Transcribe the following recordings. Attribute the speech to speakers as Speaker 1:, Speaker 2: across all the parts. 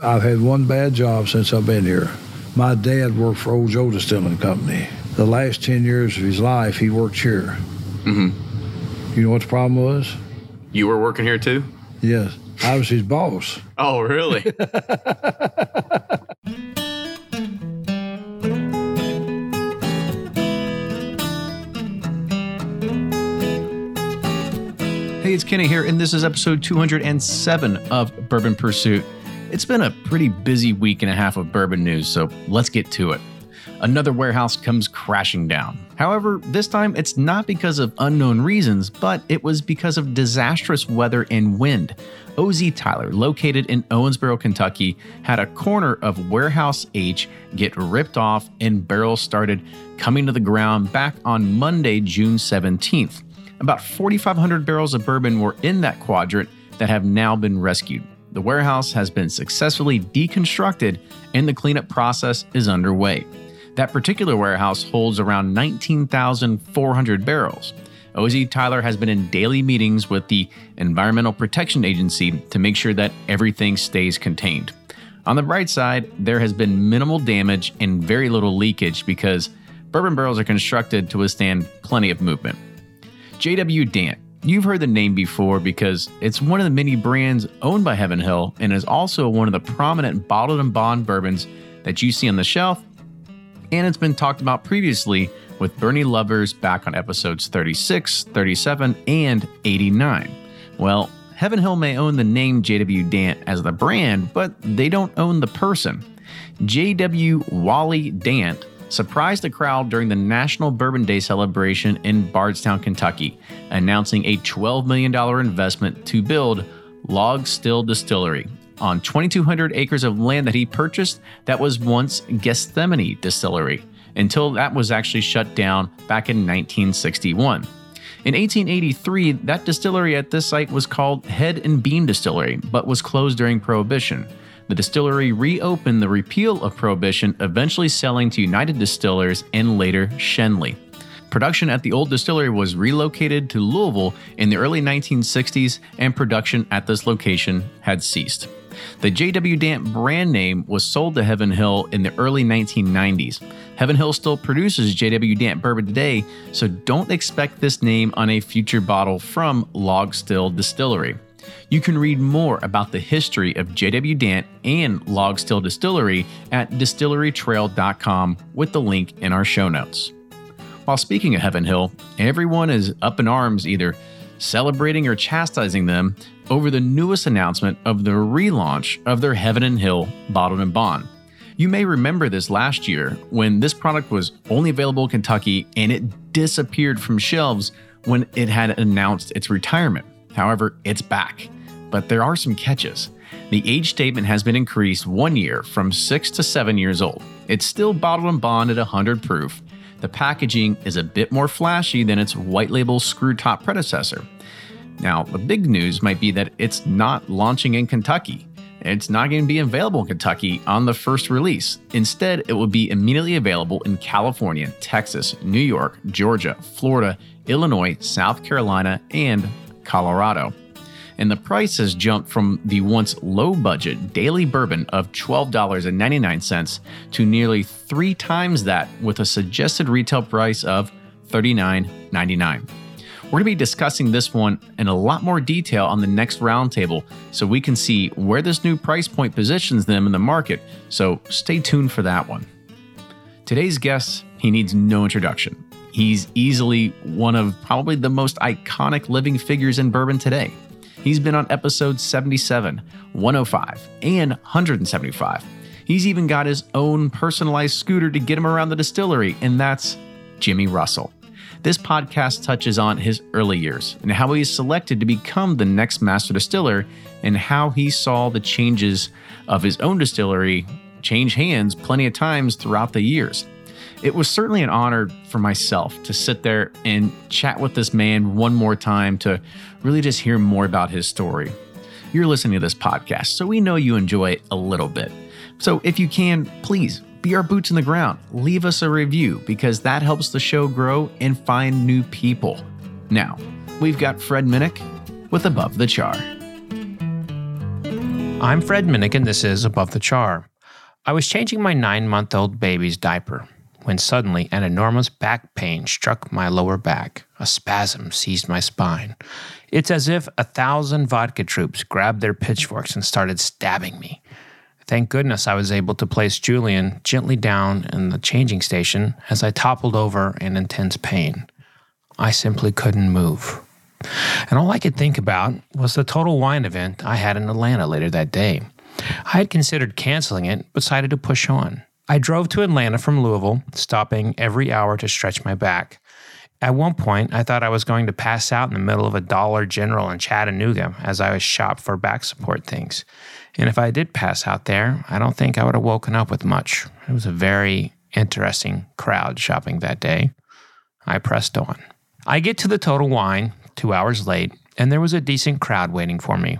Speaker 1: I've had one bad job since I've been here. My dad worked for Old Joe Distilling Company. The last 10 years of his life, he worked here.
Speaker 2: Mm-hmm.
Speaker 1: You know what the problem was?
Speaker 2: You were working here too?
Speaker 1: Yes, I was his boss.
Speaker 2: Oh, really? Hey, it's Kenny here, and this is episode 207 of Bourbon Pursuit. It's been a pretty busy week and a half of bourbon news, so let's get to it. Another warehouse comes crashing down. However, this time it's not because of unknown reasons, but it was because of disastrous weather and wind. OZ Tyler, located in Owensboro, Kentucky, had a corner of Warehouse H get ripped off and barrels started coming to the ground back on Monday, June 17th. About 4,500 barrels of bourbon were in that quadrant that have now been rescued. The warehouse has been successfully deconstructed and the cleanup process is underway. That particular warehouse holds around 19,400 barrels. OZ Tyler has been in daily meetings with the Environmental Protection Agency to make sure that everything stays contained. On the bright side, there has been minimal damage and very little leakage because bourbon barrels are constructed to withstand plenty of movement. JW Dant. You've heard the name before because it's one of the many brands owned by Heaven Hill and is also one of the prominent bottled and bond bourbons that you see on the shelf. And it's been talked about previously with Bernie Lubbers back on episodes 36, 37, and 89. Well, Heaven Hill may own the name JW Dant as the brand, but they don't own the person. JW Wally Dant surprised the crowd during the National Bourbon Day celebration in Bardstown, Kentucky, announcing a $12 million investment to build Log Still Distillery on 2,200 acres of land that he purchased that was once Gethsemane Distillery, until that was actually shut down back in 1961. In 1883, that distillery at this site was called Head and Beam Distillery, but was closed during Prohibition. The distillery reopened the repeal of Prohibition, eventually selling to United Distillers and later Schenley. Production at the old distillery was relocated to Louisville in the early 1960s, and production at this location had ceased. The JW Dant brand name was sold to Heaven Hill in the early 1990s. Heaven Hill still produces JW Dant bourbon today, so don't expect this name on a future bottle from Log Still Distillery. You can read more about the history of JW Dant and Log Still Distillery at distillerytrail.com with the link in our show notes. While speaking of Heaven Hill, everyone is up in arms either celebrating or chastising them over the newest announcement of the relaunch of their Heaven and Hill Bottled and Bond. You may remember this last year when this product was only available in Kentucky and it disappeared from shelves when it had announced its retirement. However, it's back. But there are some catches. The age statement has been increased one year from six to seven years old. It's still bottled and bond at 100 proof. The packaging is a bit more flashy than its white label screw top predecessor. Now, the big news might be that it's not launching in Kentucky. It's not going to be available in Kentucky on the first release. Instead, it will be immediately available in California, Texas, New York, Georgia, Florida, Illinois, South Carolina, and Colorado. And the price has jumped from the once low budget daily bourbon of $12.99 to nearly three times that, with a suggested retail price of $39.99. We're going to be discussing this one in a lot more detail on the next roundtable so we can see where this new price point positions them in the market. So stay tuned for that one. Today's guest, he needs no introduction. He's easily one of probably the most iconic living figures in bourbon today. He's been on episodes 77, 105, and 175. He's even got his own personalized scooter to get him around the distillery, and that's Jimmy Russell. This podcast touches on his early years and how he is selected to become the next master distiller and how he saw the changes of his own distillery change hands plenty of times throughout the years. It was certainly an honor for myself to sit there and chat with this man one more time to really just hear more about his story. You're listening to this podcast, so we know you enjoy it a little bit. So if you can, please be our boots in the ground. Leave us a review because that helps the show grow and find new people. Now, we've got Fred Minnick with Above the Char.
Speaker 3: I'm Fred Minnick, and this is Above the Char. I was changing my nine month old baby's diaper when suddenly an enormous back pain struck my lower back. A spasm seized my spine. It's as if a thousand vodka troops grabbed their pitchforks and started stabbing me. Thank goodness I was able to place Julian gently down in the changing station as I toppled over in intense pain. I simply couldn't move. And all I could think about was the Total Wine event I had in Atlanta later that day. I had considered canceling it, but decided to push on. I drove to Atlanta from Louisville, stopping every hour to stretch my back. At one point, I thought I was going to pass out in the middle of a Dollar General in Chattanooga as I was shopped for back support things. And if I did pass out there, I don't think I would have woken up with much. It was a very interesting crowd shopping that day. I pressed on. I get to the Total Wine two hours late, and there was a decent crowd waiting for me.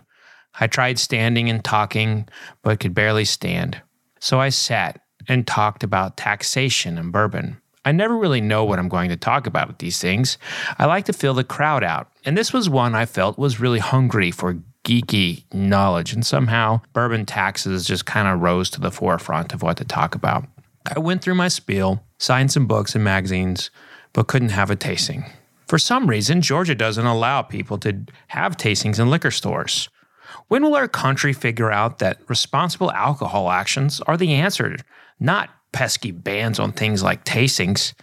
Speaker 3: I tried standing and talking, but could barely stand. So I sat and talked about taxation and bourbon. I never really know what I'm going to talk about with these things. I like to fill the crowd out, and this was one I felt was really hungry for geeky knowledge, and somehow bourbon taxes just kind of rose to the forefront of what to talk about. I went through my spiel, signed some books and magazines, but couldn't have a tasting. For some reason, Georgia doesn't allow people to have tastings in liquor stores. When will our country figure out that responsible alcohol actions are the answer, not pesky bans on things like tastings?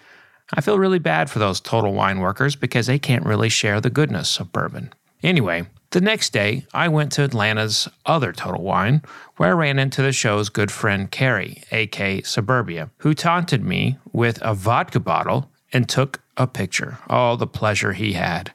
Speaker 3: I feel really bad for those total wine workers because they can't really share the goodness of bourbon. Anyway, the next day, I went to Atlanta's other Total Wine, where I ran into the show's good friend Carrie, aka Suburbia, who taunted me with a vodka bottle and took a picture. Oh, the pleasure he had.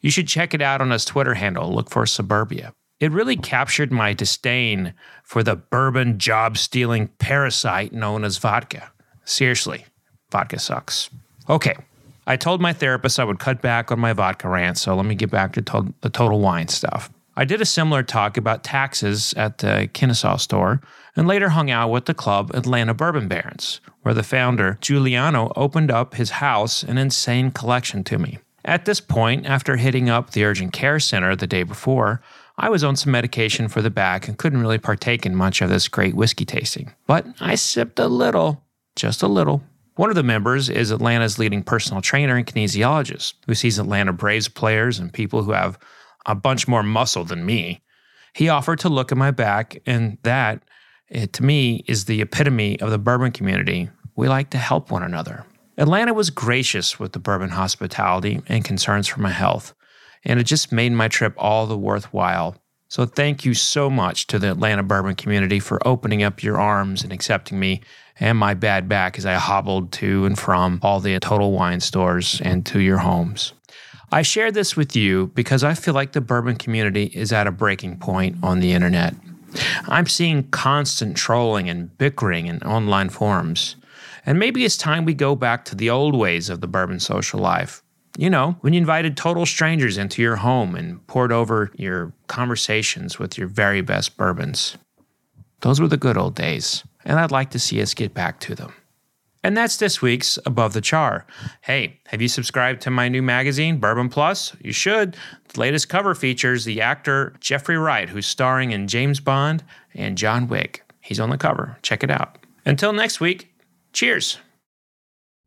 Speaker 3: You should check it out on his Twitter handle. Look for Suburbia. It really captured my disdain for the bourbon job stealing parasite known as vodka. Seriously, vodka sucks. Okay, I told my therapist I would cut back on my vodka rant, so let me get back to to- the total wine stuff. I did a similar talk about taxes at the Kennesaw store and later hung out with the club Atlanta Bourbon Barons, where the founder, Giuliano, opened up his house an insane collection to me. At this point, after hitting up the urgent care center the day before, I was on some medication for the back and couldn't really partake in much of this great whiskey tasting. But I sipped a little, just a little. One of the members is Atlanta's leading personal trainer and kinesiologist, who sees Atlanta Braves players and people who have a bunch more muscle than me. He offered to look at my back, and that, it, to me, is the epitome of the bourbon community. We like to help one another. Atlanta was gracious with the bourbon hospitality and concerns for my health and it just made my trip all the worthwhile. So thank you so much to the Atlanta bourbon community for opening up your arms and accepting me and my bad back as I hobbled to and from all the Total Wine stores and to your homes. I share this with you because I feel like the bourbon community is at a breaking point on the internet. I'm seeing constant trolling and bickering in online forums. And maybe it's time we go back to the old ways of the bourbon social life you know, when you invited total strangers into your home and poured over your conversations with your very best bourbons. Those were the good old days, and I'd like to see us get back to them. And that's this week's Above the Char. Hey, have you subscribed to my new magazine, Bourbon Plus? You should. The latest cover features the actor Jeffrey Wright, who's starring in James Bond and John Wick. He's on the cover. Check it out. Until next week, cheers.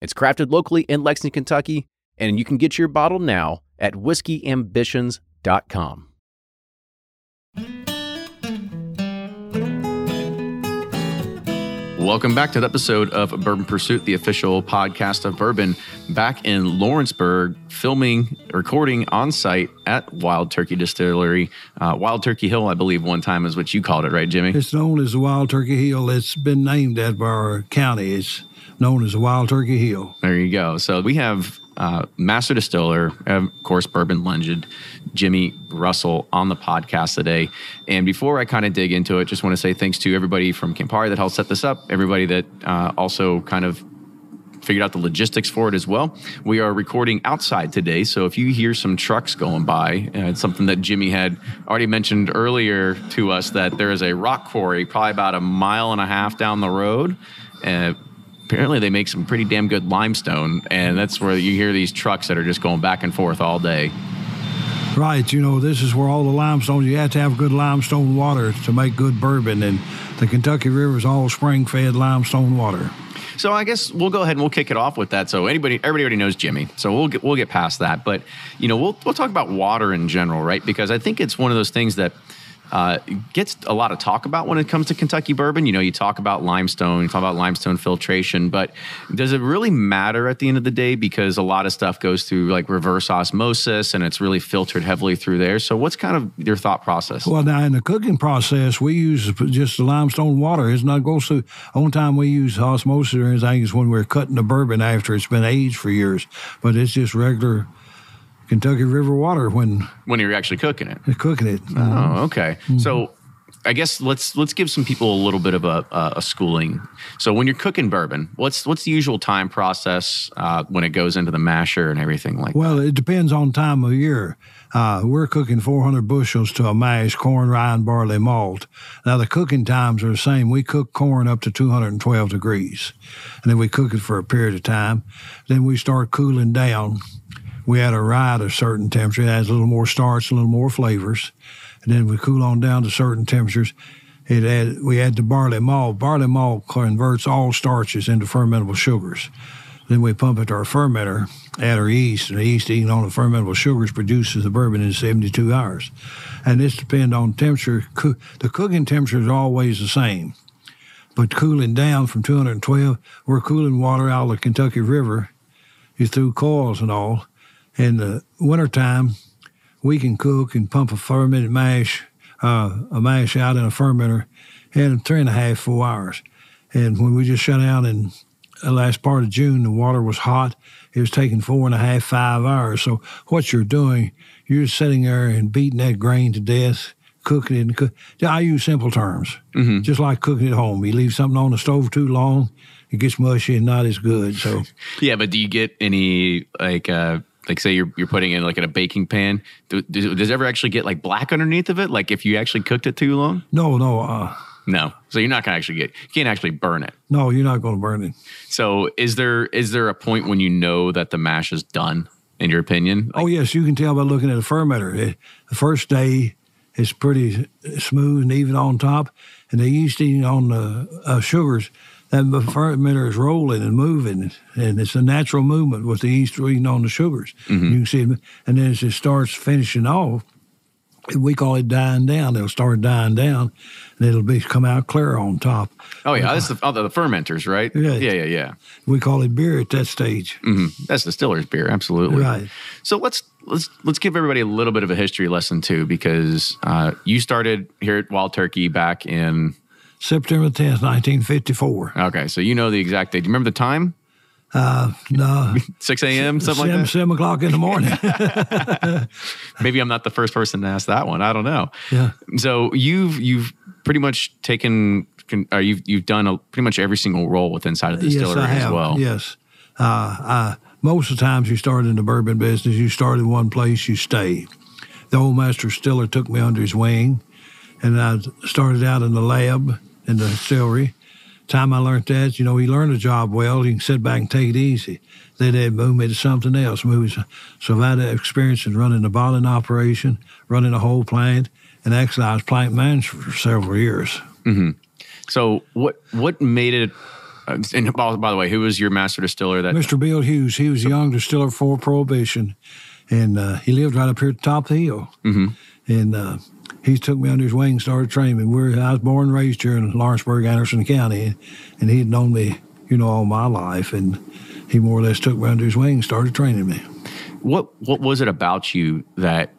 Speaker 4: It's crafted locally in Lexington, Kentucky, and you can get your bottle now at whiskeyambitions.com.
Speaker 2: Welcome back to the episode of Bourbon Pursuit, the official podcast of bourbon, back in Lawrenceburg, filming, recording on site at Wild Turkey Distillery. Uh, Wild Turkey Hill, I believe, one time is what you called it, right, Jimmy?
Speaker 1: It's known as the Wild Turkey Hill. It's been named that by our county. It's known as the Wild Turkey Hill.
Speaker 2: There you go. So we have uh, master distiller, of course, bourbon legend, Jimmy Russell on the podcast today. And before I kind of dig into it, just want to say thanks to everybody from Campari that helped set this up, everybody that uh, also kind of figured out the logistics for it as well. We are recording outside today, so if you hear some trucks going by, uh, it's something that Jimmy had already mentioned earlier to us that there is a rock quarry probably about a mile and a half down the road. Uh, apparently they make some pretty damn good limestone, and that's where you hear these trucks that are just going back and forth all day.
Speaker 1: Right, you know, this is where all the limestone, you have to have good limestone water to make good bourbon, and the Kentucky River is all spring fed limestone water.
Speaker 2: So I guess we'll go ahead and we'll kick it off with that. So anybody, everybody already knows Jimmy, so we'll get we'll get past that. But you know, we'll we'll talk about water in general, right? Because I think it's one of those things that uh, gets a lot of talk about when it comes to Kentucky bourbon. You know, you talk about limestone, you talk about limestone filtration, but does it really matter at the end of the day? Because a lot of stuff goes through like reverse osmosis and it's really filtered heavily through there. So, what's kind of your thought process?
Speaker 1: Well, now in the cooking process, we use just the limestone water. It's not goes through. Only time we use osmosis or anything is when we're cutting the bourbon after it's been aged for years. But it's just regular Kentucky River water when
Speaker 2: when you're actually cooking it.
Speaker 1: Cooking it.
Speaker 2: Oh, okay. Mm-hmm. So I guess let's let's give some people a little bit of a, a schooling. So when you're cooking bourbon, what's what's the usual time process uh, when it goes into the masher and everything like
Speaker 1: well,
Speaker 2: that?
Speaker 1: it depends on time of year. Uh, we're cooking 400 bushels to a mash, corn, rye, and barley malt. Now the cooking times are the same. We cook corn up to 212 degrees, and then we cook it for a period of time. Then we start cooling down we had a at a certain temperature. It has a little more starch, a little more flavors. And then we cool on down to certain temperatures. It add, we add the barley malt. Barley malt converts all starches into fermentable sugars. Then we pump it to our fermenter, add our yeast, and the yeast eating on the fermentable sugars produces the bourbon in 72 hours. And this depends on temperature. the cooking temperature is always the same. But cooling down from 212, we're cooling water out of the Kentucky River through coils and all in the wintertime, we can cook and pump a fermented mash, uh, a mash out in a fermenter in three and a half, four hours. And when we just shut down in the last part of June, the water was hot. It was taking four and a half, five hours. So what you're doing, you're sitting there and beating that grain to death, cooking it. And cook. I use simple terms, mm-hmm. just like cooking at home. You leave something on the stove too long, it gets mushy and not as good. So
Speaker 2: yeah, but do you get any like uh, like say you're you're putting it like in a baking pan do, does, does it ever actually get like black underneath of it? Like if you actually cooked it too long?
Speaker 1: No no uh,
Speaker 2: no. So you're not gonna actually get you can't actually burn it.
Speaker 1: No you're not gonna burn it.
Speaker 2: So is there is there a point when you know that the mash is done in your opinion?
Speaker 1: Like, oh yes you can tell by looking at the fermenter. It, the first day it's pretty smooth and even on top and the yeast eating on the uh, sugars that fermenter is rolling and moving, and it's a natural movement with the yeast reading on the sugars. Mm-hmm. You can see it, and then as it starts finishing off, we call it dying down. It'll start dying down, and it'll be come out clear on top.
Speaker 2: Oh yeah, that's the, oh, the fermenters, right?
Speaker 1: Yeah.
Speaker 2: yeah, yeah, yeah.
Speaker 1: We call it beer at that stage.
Speaker 2: hmm That's distiller's beer, absolutely.
Speaker 1: Right.
Speaker 2: So let's let's let's give everybody a little bit of a history lesson too, because uh, you started here at Wild Turkey back in.
Speaker 1: September 10th, 1954.
Speaker 2: Okay, so you know the exact date. Do you remember the time?
Speaker 1: No,
Speaker 2: Six a.m. something
Speaker 1: seven,
Speaker 2: like that.
Speaker 1: seven o'clock in the morning.
Speaker 2: Maybe I'm not the first person to ask that one. I don't know.
Speaker 1: yeah.
Speaker 2: So you've you've pretty much taken. Can, uh, you've you've done a, pretty much every single role with inside of the
Speaker 1: Yes,
Speaker 2: distillery
Speaker 1: have.
Speaker 2: as well.
Speaker 1: Yes. Uh, I, most of the times you start in the bourbon business, you start in one place, you stay. The old master distiller took me under his wing, and I started out in the lab in the distillery. Time I learned that, you know, he learned the job well. You can sit back and take it easy. Then they moved me to something else. Moved, so I've had experience in running a bottling operation, running a whole plant, and actually I was plant manager for several years.
Speaker 2: So what what made it? Uh, and by, by the way, who was your master distiller? That
Speaker 1: Mr. Bill Hughes, he was a young distiller before Prohibition, and uh, he lived right up here at the top of the hill. Mm-hmm. And uh, he took me under his wing, and started training me. We're, I was born and raised here in Lawrenceburg, Anderson County, and he'd known me, you know, all my life, and he more or less took me under his wing, and started training me.
Speaker 2: what what was it about you that?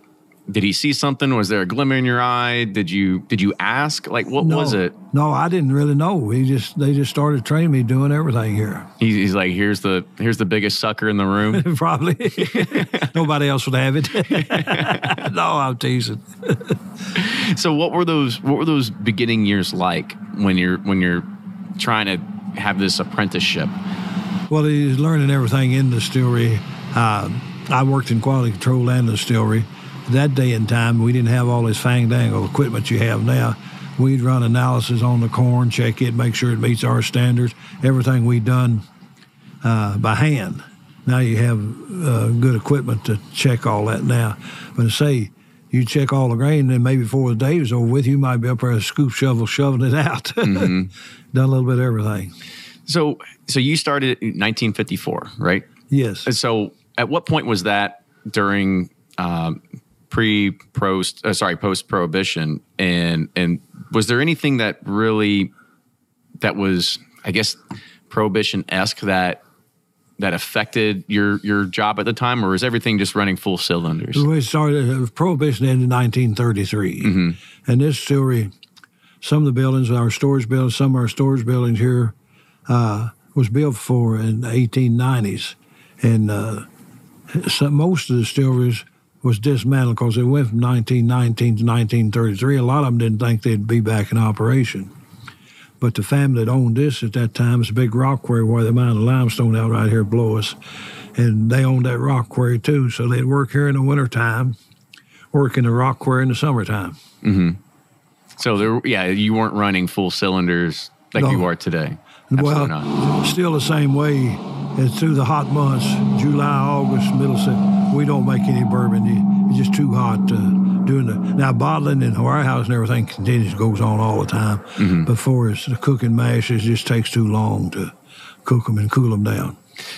Speaker 2: Did he see something? Was there a glimmer in your eye? Did you did you ask? Like what
Speaker 1: no,
Speaker 2: was it?
Speaker 1: No, I didn't really know. He just they just started training me doing everything here.
Speaker 2: He's, he's like, here's the here's the biggest sucker in the room.
Speaker 1: Probably nobody else would have it. no, I'm teasing.
Speaker 2: so what were those what were those beginning years like when you're when you're trying to have this apprenticeship?
Speaker 1: Well, he's learning everything in the distillery. Uh, I worked in quality control and the distillery. That day and time, we didn't have all this fang-dangle equipment you have now. We'd run analysis on the corn, check it, make sure it meets our standards. Everything we'd done uh, by hand. Now you have uh, good equipment to check all that now. But say you check all the grain, then maybe before the day was over with, you might be up there a scoop shovel shoveling it out. Done a little bit of everything.
Speaker 2: So so you started in 1954, right?
Speaker 1: Yes.
Speaker 2: And so at what point was that during um, pre post uh, sorry post prohibition and and was there anything that really that was I guess prohibition esque that that affected your your job at the time or was everything just running full cylinders?
Speaker 1: We started, uh, Prohibition ended in 1933. And this distillery, some of the buildings, our storage buildings, some of our storage buildings here, uh, was built for in the 1890s. And uh, some, most of the distilleries was dismantled because they went from 1919 to 1933. A lot of them didn't think they'd be back in operation. But the family that owned this at that time was a big rock quarry where they mined the limestone out right here below us. And they owned that rock quarry too. So they'd work here in the wintertime, work in the rock quarry in the summertime. Mm-hmm.
Speaker 2: So there yeah, you weren't running full cylinders like
Speaker 1: No.
Speaker 2: you are today. Absolutely
Speaker 1: well,
Speaker 2: not.
Speaker 1: still the same way as through the hot months, July, August, middle September. We don't make any bourbon. It's just too hot to doing the now bottling and warehouse and everything continues goes on all the time.
Speaker 2: Mm-hmm.
Speaker 1: Before it's the cooking mashes, it just takes too long to cook them and cool them down.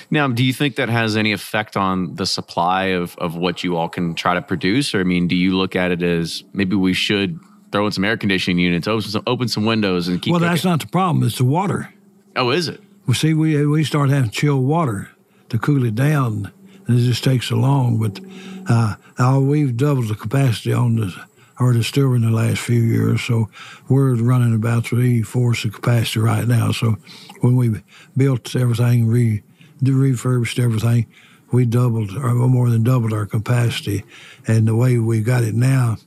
Speaker 2: Now, do you think that has any effect on the supply of, of what you all can try to produce? Or, I mean, do you look at it as maybe we should throw in some air conditioning units, open some, open some windows, and keep
Speaker 1: well, that's not the problem. It's the water.
Speaker 2: oh, is it?
Speaker 1: Well, see, we we start having chilled water to cool it down, and it just takes so long. But uh, we've doubled the capacity on the our distillery in the last few years, so we're running about three fourths of capacity right now. So when we built everything, re refurbished everything, we doubled or more than doubled our capacity. And the way we got it now,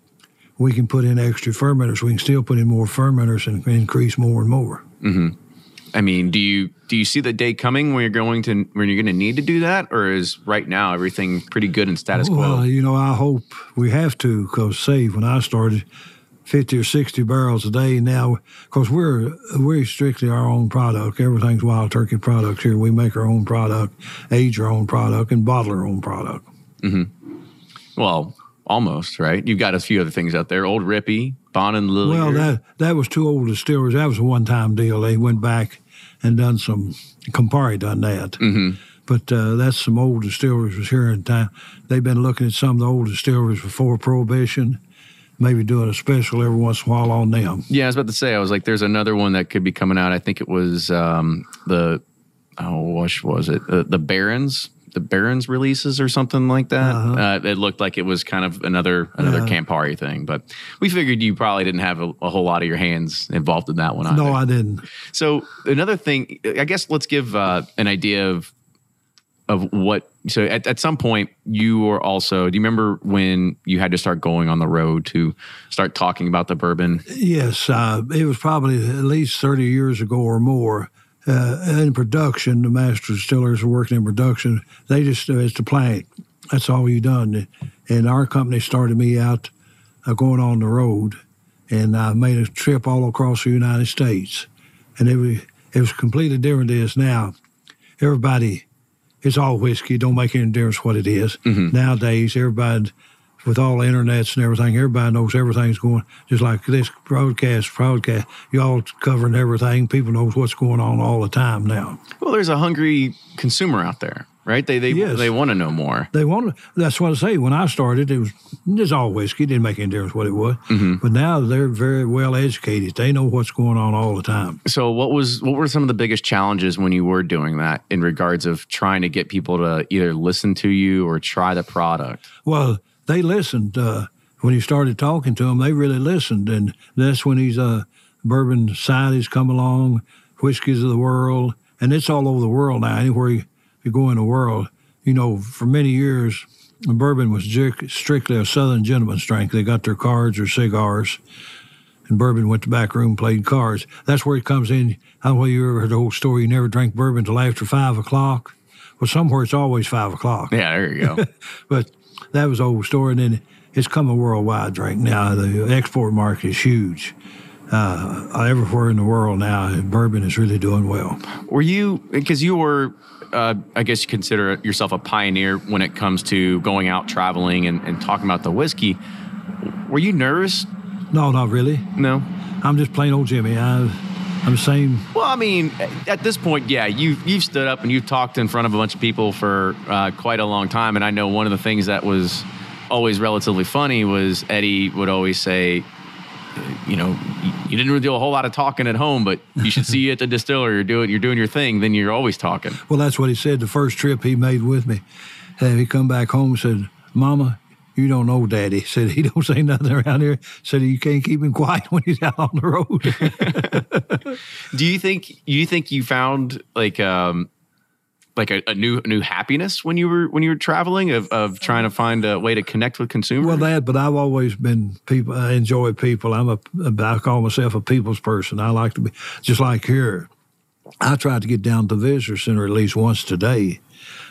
Speaker 1: we can put in extra fermenters. We can still put in more fermenters and increase more and more.
Speaker 2: I mean, do you do you see the day coming when you're going to when you're going to need to do that, or is right now everything pretty good in status quo?
Speaker 1: Well, you know, I hope we have to because, say, when I started, 50 or 60 barrels a day now, because we're, we're strictly our own product. Everything's wild turkey products here. We make our own product, age our own product, and bottle our own product. Mm-hmm.
Speaker 2: well, almost right. You've got a few other things out there. Old Ripy, Bond and Lillard.
Speaker 1: Well, that, that was two old distillers. That was a one time deal. They went back and done some, Campari done that. Mm-hmm. But uh, that's some old distilleries was here in town. They've been looking at some of the old distilleries before Prohibition. maybe doing a special every once in a while on them.
Speaker 2: Yeah, I was about to say. I was like, there's another one that could be coming out. I think it was um, the oh, what was it? The, the Barons, the Barons releases or something like that.
Speaker 1: Uh-huh.
Speaker 2: Uh, it looked like it was kind of another another
Speaker 1: Yeah.
Speaker 2: Campari thing, but we figured you probably didn't have a, a whole lot of your hands involved in that one. Either.
Speaker 1: No, I didn't.
Speaker 2: So another thing, I guess let's give uh, an idea of of what. So at, at some point, you were also. Do you remember when you had to start going on the road to start talking about the bourbon?
Speaker 1: Yes, uh, it was probably at least 30 years ago or more. Uh, in production, the master distillers were working in production. They just, uh, it's the plant. That's all you done. And our company started me out uh, going on the road, and I made a trip all across the United States. And it was, it was completely different than it is now. Everybody, it's all whiskey. Don't make any difference what it is. Nowadays, everybody, with all the internets and everything, everybody knows everything's going. Just like this broadcast, broadcast, y'all covering everything. People knows what's going on all the time now.
Speaker 2: Well, there's a hungry consumer out there, right? They they
Speaker 1: Yes.
Speaker 2: they want to know more.
Speaker 1: They want to. That's what I say. When I started, it was just all whiskey. It didn't make any difference what it was. Mm-hmm. But now they're very well educated. They know what's going on all the time.
Speaker 2: So what was what were some of the biggest challenges when you were doing that in regards of trying to get people to either listen to you or try the product?
Speaker 1: Well, they listened uh, when you started talking to them. They really listened, and that's when these uh, bourbon societies come along, whiskeys of the world, and it's all over the world now. Anywhere you, you go in the world, you know, for many years, bourbon was strictly a Southern gentleman's drink. They got their cards or cigars, and bourbon went to the back room, played cards. That's where it comes in. I don't know if you ever heard the whole story. You never drank bourbon till after five o'clock. Well, somewhere it's always five o'clock
Speaker 2: Yeah, there you go.
Speaker 1: but that was old story. And then it's come a worldwide drink now. The export market is huge. Uh, everywhere in the world now, bourbon is really doing well.
Speaker 2: were you because you were uh, I guess you consider yourself a pioneer when it comes to going out traveling and, and talking about the whiskey. Were you nervous?
Speaker 1: No, not really.
Speaker 2: No.
Speaker 1: I'm just plain old Jimmy. I, I'm saying.
Speaker 2: Well, I mean, at this point, yeah, you you've stood up and you've talked in front of a bunch of people for uh, quite a long time, and I know one of the things that was always relatively funny was Eddie would always say, you know, you- didn't really do a whole lot of talking at home, but you should see you at the distiller. You're doing you're doing your thing. Then you're always talking.
Speaker 1: Well, that's what he said the first trip he made with me. And he come back home and said, Mama, you don't know Daddy. Said he don't say nothing around here. Said you can't keep him quiet when he's out on the road.
Speaker 2: Do you think you think you found like um like a, a new a new happiness when you were when you were traveling of, of trying to find a way to connect with consumers?
Speaker 1: Well, that, but I've always been people. I enjoy people. I'm a. I call myself a people's person. I like to be just like here. I try to get down to the visitor center at least once today,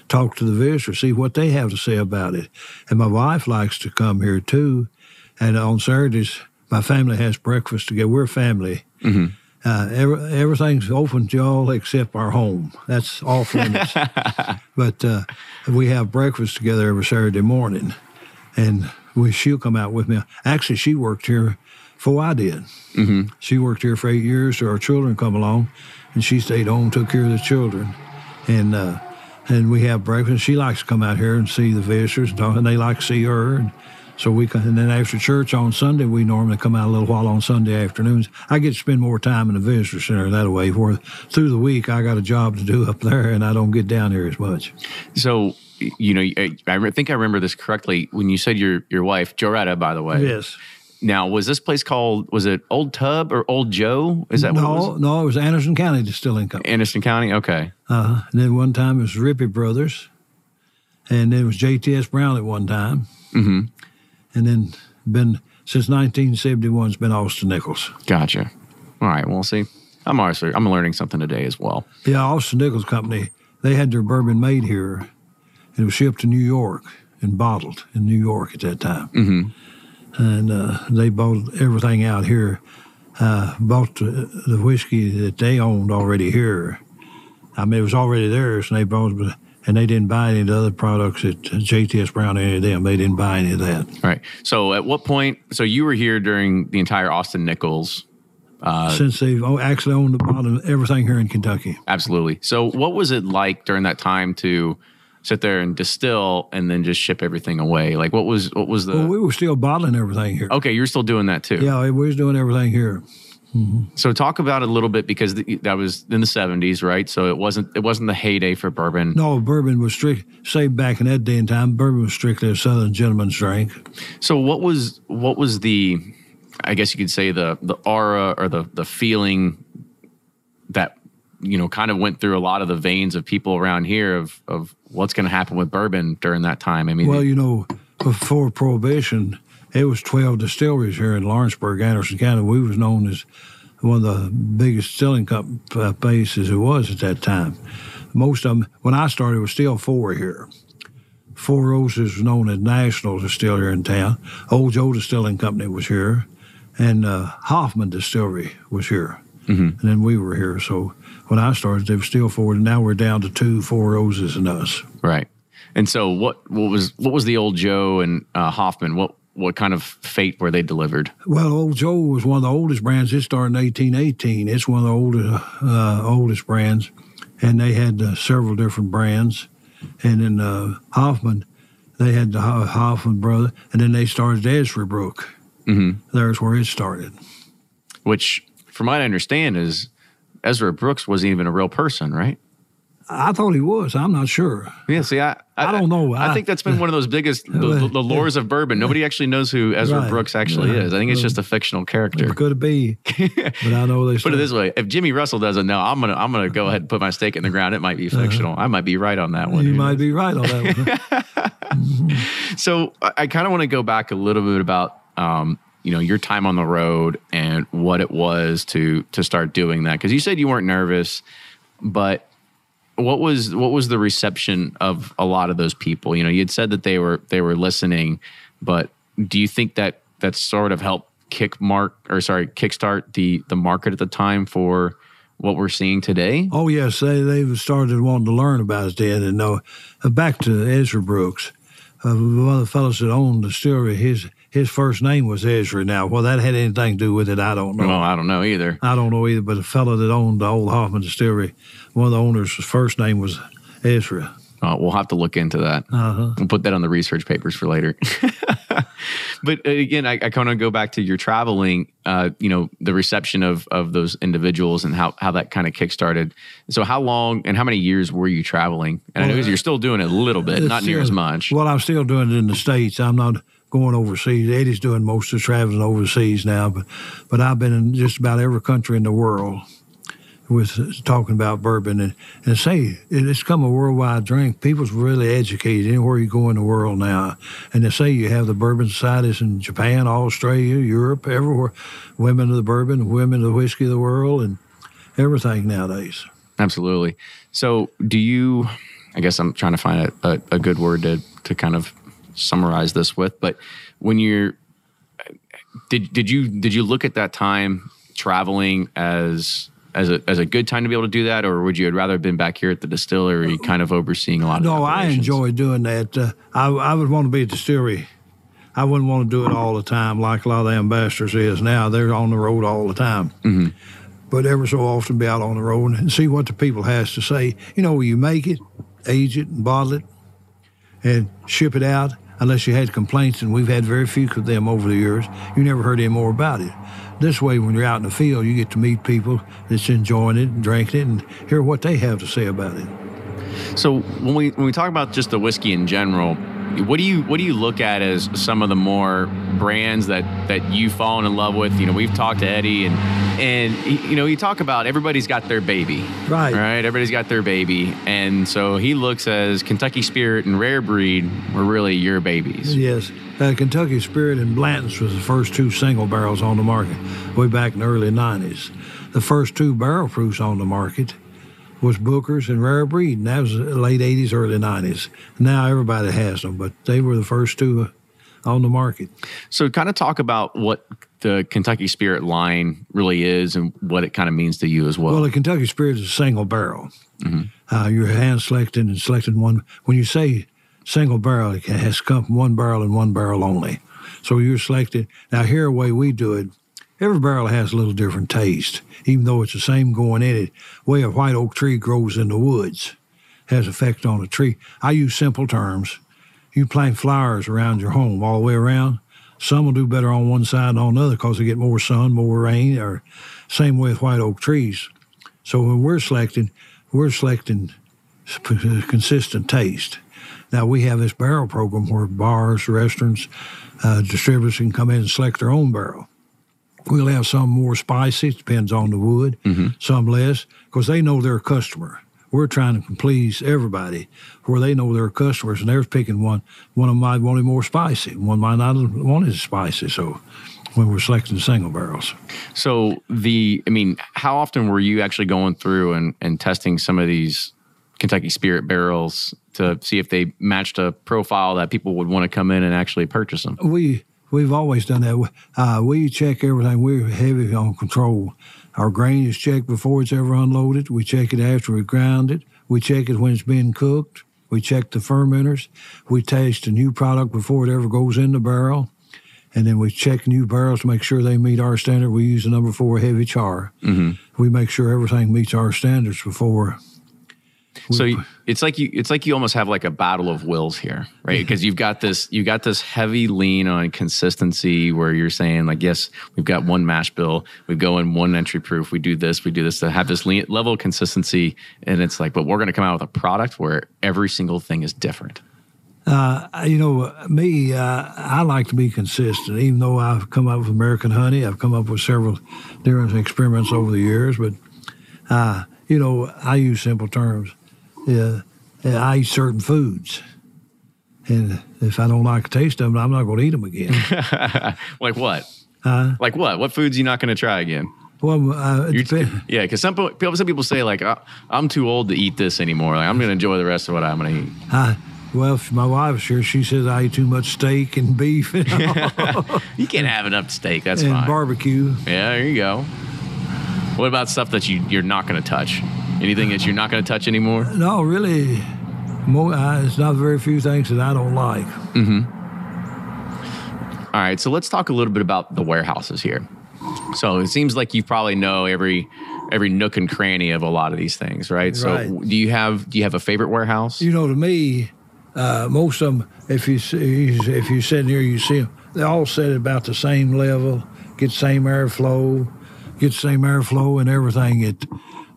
Speaker 1: talk to the visitors, see what they have to say about it. And my wife likes to come here too. And on Saturdays, my family has breakfast together. We're family. Uh, every, everything's open to y'all except our home. That's off limits. but uh, we have breakfast together every Saturday morning, and we, she'll come out with me. Actually, she worked here before I did. Mm-hmm. She worked here for eight years. So our children come along, and she stayed home, took care of the children, and uh, and we have breakfast. She likes to come out here and see the visitors, and, talk, and they like to see her. And so we can, and then after church on Sunday, we normally come out a little while on Sunday afternoons. I get to spend more time in the visitor center that way. Where through the week I got a job to do up there, and I don't get down here as much.
Speaker 2: So, you know, I, I think I remember this correctly when you said your your wife, Joretta, by the way.
Speaker 1: Yes.
Speaker 2: Now, was this place called was it Old Tub or Old Joe? Is that what it
Speaker 1: No,
Speaker 2: was?
Speaker 1: no, it was Anderson County Distilling Company.
Speaker 2: Anderson County. Okay.
Speaker 1: Uh, and then one time it was Ripy Brothers, and then it was JTS Brown at one time,
Speaker 2: Mm-hmm.
Speaker 1: and then been since 1971 it's been Austin Nichols.
Speaker 2: Gotcha. All right. Well, see, I'm also I'm learning something today as well.
Speaker 1: Yeah, Austin Nichols Company. They had their bourbon made here. and It was shipped to New York and bottled in New York at that time. Mm-hmm. And uh, they bought everything out here. Uh, bought the, the whiskey that they owned already here. I mean, it was already theirs, and they bought and they didn't buy any of the other products at JTS Brown, any of them. They didn't buy any of that.
Speaker 2: All right. So, at what point? So you were here during the entire Austin Nichols.
Speaker 1: Since they've actually owned the bottom everything here in Kentucky.
Speaker 2: Absolutely. So, what was it like during that time to sit there and distill and then just ship everything away? Like what was what was the
Speaker 1: Well, we were still bottling everything here.
Speaker 2: Okay, you're still doing that too.
Speaker 1: Yeah, we was doing everything here. Mm-hmm.
Speaker 2: So talk about it a little bit because th- that was in the 70s, right? So it wasn't it wasn't the heyday for bourbon.
Speaker 1: No, bourbon was strict. Say back in that day and time, bourbon was strictly a Southern gentleman's drink.
Speaker 2: So what was what was the I guess you could say the the aura or the the feeling you know kind of went through a lot of the veins of people around here of of what's going to happen with bourbon during that time. I mean,
Speaker 1: Well, you know, before Prohibition, it was 12 distilleries here in Lawrenceburg, Anderson County. We was known as one of the biggest distilling com- uh, places it was at that time. Most of them, when I started, was still four here. Four Roses was known as National Distill here in town. Old Joe Distilling Company was here, and uh, Hoffman Distillery was here. And then we were here. So when I started, they were still four. And now we're down to two, Four Roses, and us.
Speaker 2: right. And so what what was what was the old Joe and uh, Hoffman? What what kind of fate were they delivered?
Speaker 1: Well, Old Joe was one of the oldest brands. It started in 1818. It's one of the oldest, uh, oldest brands, and they had uh, several different brands. And then uh, Hoffman, they had the Hoffman brother, and then they started Ezra Brook.
Speaker 2: Mm-hmm.
Speaker 1: There's where it started.
Speaker 2: Which, from what I understand, is Ezra Brooks wasn't even a real person, right?
Speaker 1: I thought he was. I'm not sure.
Speaker 2: Yeah, see, I
Speaker 1: I don't know.
Speaker 2: I,
Speaker 1: I-
Speaker 2: think that's been one of those biggest the, the, the lores of bourbon. Nobody actually knows who Ezra
Speaker 1: Right.
Speaker 2: Brooks actually
Speaker 1: Right.
Speaker 2: is. I think it's just a fictional character.
Speaker 1: It could be, but I know they
Speaker 2: Put it this way: if Jimmy Russell doesn't know, I'm gonna I'm gonna go ahead and put my stake in the ground. It might be fictional. I might be right on that one.
Speaker 1: Uh-huh. You might
Speaker 2: knows?
Speaker 1: be right on that one.
Speaker 2: So I, I kind of want to go back a little bit about um, you know your time on the road and what it was to to start doing that because you said you weren't nervous, but what was what was the reception of a lot of those people? You know, you had said that they were they were listening, but do you think that that sort of helped kick mark or sorry kickstart the the market at the time for what we're seeing today?
Speaker 1: Oh yes, they they've started wanting to learn about it then and know. Back to Ezra Brooks, uh, one of the fellows that owned the distillery. His his first name was Ezra. Now, well, that had anything to do with it, I don't know.
Speaker 2: Well, I don't know either.
Speaker 1: I don't know either. But the fellow that owned the old Hoffman Distillery, one of the owners' first name was Ezra.
Speaker 2: Uh, we'll have to look into that.
Speaker 1: Uh-huh.
Speaker 2: We'll put that on the research papers for later. but uh, again, I, I kind of go back to your traveling. Uh, you know, the reception of of those individuals and how how that kind of kickstarted. So, how long and how many years were you traveling? And I know you're still doing it a little bit, not near as much.
Speaker 1: Well, I'm still doing it in the states. I'm not going overseas. Eddie's doing most of the traveling overseas now, but but I've been in just about every country in the world with talking about bourbon and and say it's come a worldwide drink. People's really educated anywhere you go in the world now, and they say you have the bourbon societies in Japan, Australia, Europe, everywhere. Women of the bourbon, women of the whiskey of the world, and everything nowadays.
Speaker 2: Absolutely. So, do you? I guess I'm trying to find a, a, a good word to to kind of summarize this with. But when you're, did did you did you look at that time traveling as as a as a good time to be able to do that, or would you have rather have been back here at the distillery, kind of overseeing a lot of? the
Speaker 1: No, I enjoy doing that. Uh, I, I would want to be at the distillery. I wouldn't want to do it all the time like a lot of the ambassadors is now. They're on the road all the time.
Speaker 2: Mm-hmm.
Speaker 1: But ever so often be out on the road and see what the people has to say. You know, you make it, age it, and bottle it, and ship it out. Unless you had complaints, and we've had very few of them over the years, you never heard any more about it. This way, when you're out in the field, you get to meet people that's enjoying it and drinking it, and hear what they have to say about it.
Speaker 2: So when we when we talk about just the whiskey in general, what do you what do you look at as some of the more brands that that you've fallen in love with? You know, we've talked to Eddie and and you know, you talk about everybody's got their baby.
Speaker 1: Right.
Speaker 2: Right? Everybody's got their baby. And so he looks as Kentucky Spirit and Rare Breed were really your babies.
Speaker 1: Yes. Uh, Kentucky Spirit and Blanton's was the first two single barrels on the market way back in the early 90s. The first two barrel proofs on the market was Booker's and Rare Breed, and that was late 80s, early 90s. Now everybody has them, but they were the first two uh, on the market.
Speaker 2: So kind of talk about what the Kentucky Spirit line really is and what it kind of means to you as well.
Speaker 1: Well, the Kentucky Spirit is a single barrel. Uh, you're hand selected and selected one. When you say single barrel, it has come from one barrel and one barrel only. So you're selected. Now, here, the way we do it, every barrel has a little different taste, even though it's the same going in it. Way a white oak tree grows in the woods. has effect on a tree. I use simple terms. You plant flowers around your home all the way around. Some will do better on one side than on the other because they get more sun, more rain, or same way with white oak trees. So when we're selecting, we're selecting consistent taste. Now we have this barrel program where bars, restaurants, uh, distributors can come in and select their own barrel. We'll have some more spicy, it depends on the wood, mm-hmm. some less, because they know their customer. We're trying to please everybody where they know their customers, and they're picking one. One of them might want it more spicy, one might not want it spicy. So when we're selecting single barrels.
Speaker 2: So the, I mean, how often were you actually going through and, and testing some of these Kentucky Spirit barrels to see if they matched a profile that people would want to come in and actually purchase them?
Speaker 1: We we've always done that. Uh, we check everything. We're heavy on control. Our grain is checked before it's ever unloaded. We check it after we ground it. We check it when it's being cooked. We check the fermenters. We taste a new product before it ever goes in the barrel. And then we check new barrels to make sure they meet our standard. We use the number four heavy char. Mm-hmm. We make sure everything meets our standards before
Speaker 2: so you, it's like you it's like you almost have like a battle of wills here, right? Because you've got this you got this heavy lean on consistency where you're saying like, yes, we've got one mash bill, we go in one entry proof, we do this, we do this to have this lean, level of consistency, and it's like, but we're going to come out with a product where every single thing is different.
Speaker 1: Uh, you know, me, uh, I like to be consistent. Even though I've come up with American honey, I've come up with several different experiments over the years. But uh, you know, I use simple terms yeah, I eat certain foods. And if I don't like the taste of them, I'm not going to eat them again.
Speaker 2: like what? like what? What foods are you not going to try again?
Speaker 1: Well, uh,
Speaker 2: yeah, because some people, some people say like, oh, I'm too old to eat this anymore. Like I'm going to enjoy the rest of what I'm going to eat.
Speaker 1: Uh, well, my wife's here, she says I eat too much steak and beef.
Speaker 2: you can't have enough steak. That's
Speaker 1: and
Speaker 2: fine.
Speaker 1: barbecue.
Speaker 2: Yeah, there you go. What about stuff that you you're not going to touch? Anything that you're not going to touch anymore?
Speaker 1: No, really. More, uh, it's not very few things that I don't like.
Speaker 2: Mm-hmm. All right, so let's talk a little bit about the warehouses here. So it seems like you probably know every every nook and cranny of a lot of these things, right? right. So do you have do you have a favorite warehouse?
Speaker 1: You know, to me, uh, most of them, if you see, if you sit here, you see them. They all sit at about the same level, get same airflow, get same airflow and everything. At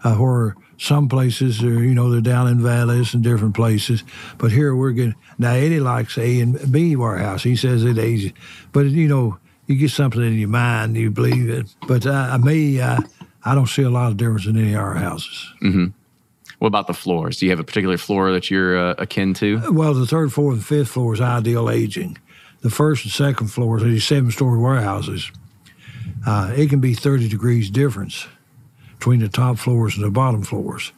Speaker 1: uh, where some places are, you know, they're down in valleys and different places. But here we're getting, now Eddie likes A and B warehouse. He says it easy. But, you know, you get something in your mind, you believe it. But uh, me, uh, I don't see a lot of difference in any of our houses.
Speaker 2: Mm-hmm. What about the floors? Do you have a particular floor that you're uh, akin to?
Speaker 1: Well, the third, fourth, and fifth floor is ideal aging. The first and second floors are these seven story warehouses. Uh, it can be 30 degrees difference between the top floors and the bottom floors.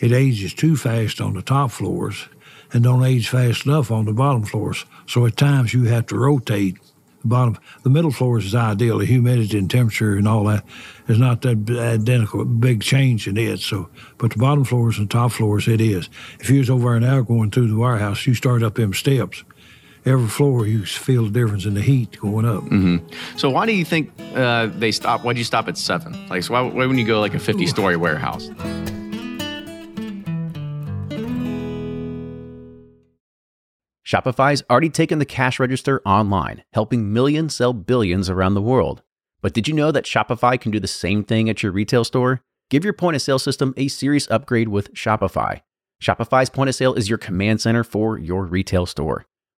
Speaker 1: It ages too fast on the top floors and don't age fast enough on the bottom floors. So at times you have to rotate the bottom. The middle floors is ideal. The humidity and temperature and all that is not that identical, big change in it. So, but the bottom floors and top floors, it is. If you was over now going through the warehouse, you start up them steps every floor you feel the difference in the heat going up.
Speaker 2: Mm-hmm. So why do you think uh, they stop? Why'd you stop at seven? Like, so why, why wouldn't you go like a fifty-story warehouse?
Speaker 4: Shopify's already taken the cash register online, helping millions sell billions around the world. But did you know that Shopify can do the same thing at your retail store? Give your point of sale system a serious upgrade with Shopify. Shopify's point of sale is your command center for your retail store.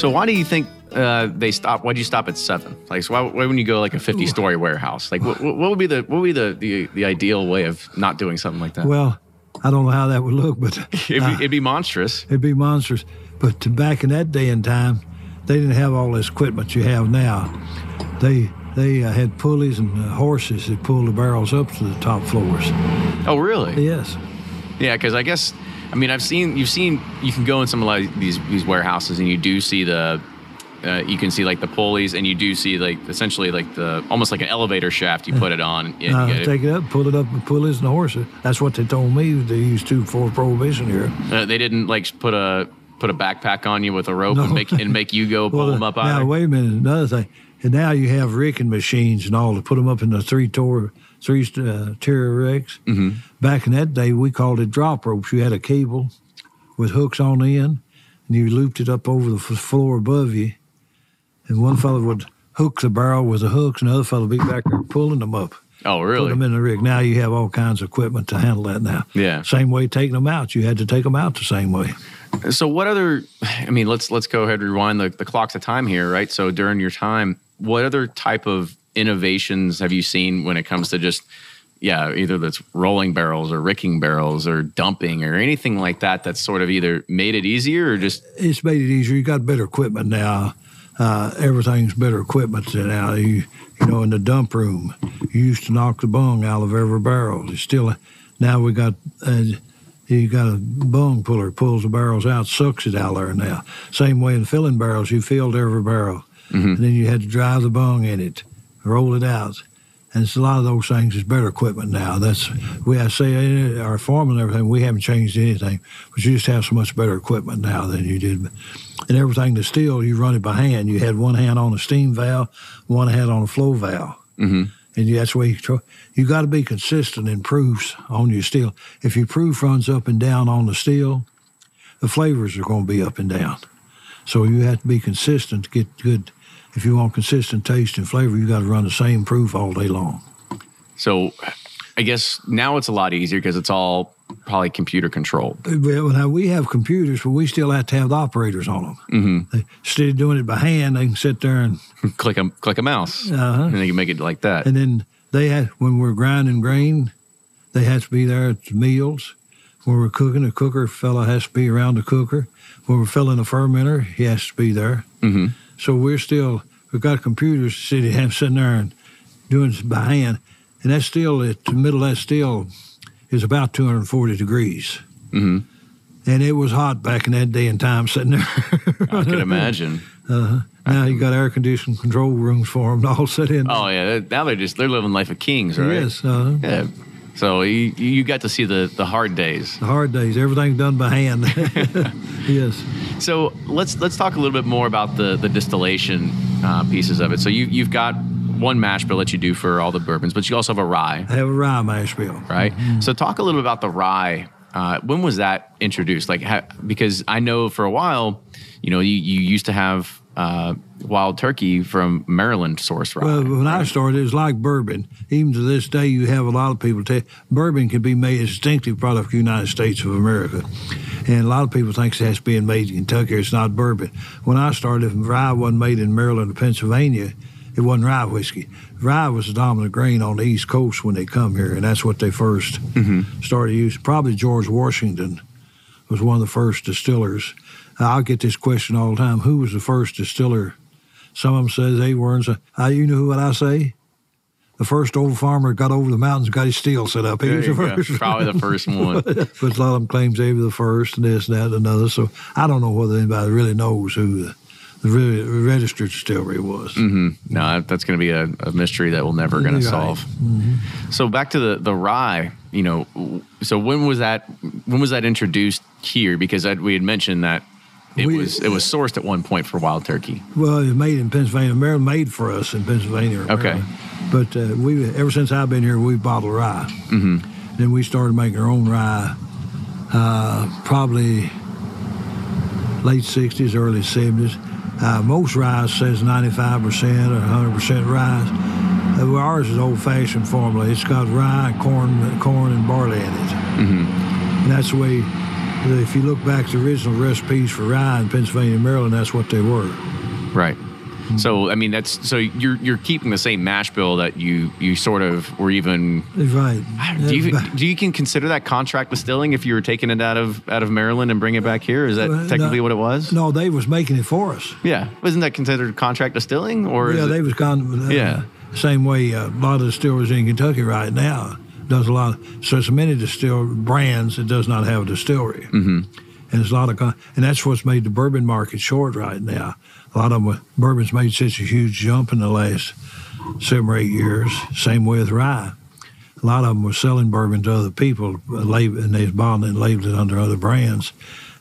Speaker 2: So why do you think uh, they stop? Why do you stop at seven? Like, so why, why wouldn't you go like a fifty-story warehouse? Like, what, what would be the what would be the, the the ideal way of not doing something like that?
Speaker 1: Well, I don't know how that would look, but
Speaker 2: it'd, be, it'd be monstrous.
Speaker 1: it'd be monstrous. But to back in that day and time, they didn't have all this equipment you have now. They they uh, had pulleys and uh, horses that pulled the barrels up to the top floors.
Speaker 2: Oh, really?
Speaker 1: Yes.
Speaker 2: Yeah, because I guess I mean I've seen you've seen you can go in some of like these these warehouses and you do see the uh, you can see like the pulleys and you do see like essentially like the almost like an elevator shaft you put it on and you
Speaker 1: Uh,
Speaker 2: get it-
Speaker 1: take it up, pull it up with pulleys and horses. That's what they told me they used to for prohibition here.
Speaker 2: uh, they didn't like put a put a backpack on you with a rope and make and make you go pull
Speaker 1: Well,
Speaker 2: them up
Speaker 1: now
Speaker 2: either.
Speaker 1: wait a minute. Another thing, and now you have ricking machines and all to put them up in the three tor three uh, tier ricks. Mm-hmm. Back in that day, we called it drop ropes. You had a cable with hooks on the end, and you looped it up over the f- floor above you, and one fellow would hook the barrel with the hooks, and the other fellow would be back there pulling them up.
Speaker 2: Oh, really?
Speaker 1: Put them in the rig. Now you have all kinds of equipment to handle that now.
Speaker 2: Yeah.
Speaker 1: Same way taking them out. You had to take them out the same way.
Speaker 2: So what other I mean, let's let's go ahead and rewind the, the clocks of time here, right? So during your time, what other type of innovations have you seen when it comes to just yeah, either that's rolling barrels or ricking barrels or dumping or anything like that that's sort of either made it easier or just
Speaker 1: it's made it easier. You got better equipment now. Uh, everything's better equipment now. You, you know, in the dump room, you used to knock the bung out of every barrel. It's still now we got uh, you got a bung puller pulls the barrels out, sucks it out there now. Same way in filling barrels, you filled every barrel, and then you had to drive the bung in it, roll it out. And it's a lot of those things is better equipment now. That's we I say uh, our farming and everything. We haven't changed anything, but you just have so much better equipment now than you did. And everything to steel, you run it by hand. You had one hand on the steam valve, one hand on the flow valve, mm-hmm. and you, that's where you you got to be consistent in proofs on your still. If your proof runs up and down on the still, the flavors are going to be up and down. So you have to be consistent to get good. If you want consistent taste and flavor, you got to run the same proof all day long.
Speaker 2: so I guess now it's a lot easier because it's all probably computer controlled.
Speaker 1: Well, now we have computers, but we still have to have the operators on them. Mm-hmm. instead of doing it by hand, they can sit there and
Speaker 2: click a click a mouse
Speaker 1: Uh-huh.
Speaker 2: and they can make it like that.
Speaker 1: and then they had when we're grinding grain, they have to be there at the meals. When we're cooking, the cooker fella has to be around the cooker. When we're filling the fermenter, he has to be there. Mm-hmm. So we're still we've got computers sitting sitting there and doing it by hand, and that still at the middle of that still is about 240 degrees. Mm-hmm. And it was hot back in that day and time sitting there.
Speaker 2: I can imagine.
Speaker 1: now you got air conditioned control rooms for them all set in.
Speaker 2: Oh yeah, now they're just they're living life of kings, right?
Speaker 1: yes, uh,
Speaker 2: Yeah. So you you got to see the the hard days.
Speaker 1: the hard days. Everything done by hand. yes.
Speaker 2: So let's let's talk a little bit more about the the distillation uh, pieces of it. So you you've got one mash bill that you do for all the bourbons, but you also have a rye,
Speaker 1: I have a rye mash bill.
Speaker 2: right? So talk a little bit about the rye. Uh, when was that introduced? Like, ha- because I know for a while, you know, you, you used to have uh, wild turkey from Maryland source rye.
Speaker 1: Well, when I started, it was like bourbon. Even to this day, you have a lot of people tell bourbon can be made a distinctive product of the United States of America. And a lot of people think it has to be made in Kentucky. It's not bourbon. When I started, if rye wasn't made in Maryland or Pennsylvania, it wasn't rye whiskey. Rye was the dominant grain on the East Coast when they come here, and that's what they 1st started using. Probably George Washington was one of the first distillers. I'll get this question all the time: Who was the first distiller? Some of them says they were. And so, uh, you know what I say? The first old farmer got over the mountains, got his still set up. He
Speaker 2: There
Speaker 1: was the
Speaker 2: go. Probably the first one.
Speaker 1: but a lot of them claims they were the first, and this, and that, and another. So I don't know whether anybody really knows who the, the re- registered distillery was.
Speaker 2: No, that's going to be a, a mystery that we're never going to
Speaker 1: Right.
Speaker 2: solve. So back to the the rye. You know, so when was that? When was that introduced here? Because I, we had mentioned that it
Speaker 1: We-
Speaker 2: was it was sourced at one point for wild turkey.
Speaker 1: Well, it was made in Pennsylvania. Maryland made for us in Pennsylvania.
Speaker 2: Okay.
Speaker 1: But uh, we ever since I've been here, we've bottled rye. Mm-hmm. Then we started making our own rye, uh, probably late '60s, early '70s. Uh, most rye says 95% or 100% rye. Uh, well, ours is old-fashioned formula. It's got rye, corn, corn, and barley in it. And that's the way. If you look back the original recipes for rye in Pennsylvania and Maryland, that's what they were.
Speaker 2: Right. So I mean that's so you're you're keeping the same mash bill that you you sort of were even
Speaker 1: Right.
Speaker 2: do you
Speaker 1: Uh,
Speaker 2: do you can consider that contract distilling if you were taking it out of out of Maryland and bring it back here? Is that
Speaker 1: Well,
Speaker 2: technically
Speaker 1: no-
Speaker 2: what it was?
Speaker 1: No, they was making it for us.
Speaker 2: Yeah, wasn't that considered contract distilling or
Speaker 1: yeah, they
Speaker 2: it,
Speaker 1: was kind of uh,
Speaker 2: Yeah.
Speaker 1: same way uh, a lot of the distillers in Kentucky right now does a lot. so it's many distill brands that does not have a distillery, mm-hmm. and it's a lot of and that's what's made the bourbon market short right now. A lot of them, bourbon's made such a huge jump in the last seven or eight years. Same with rye. A lot of them were selling bourbon to other people, uh, and they bottling and labeled it under other brands.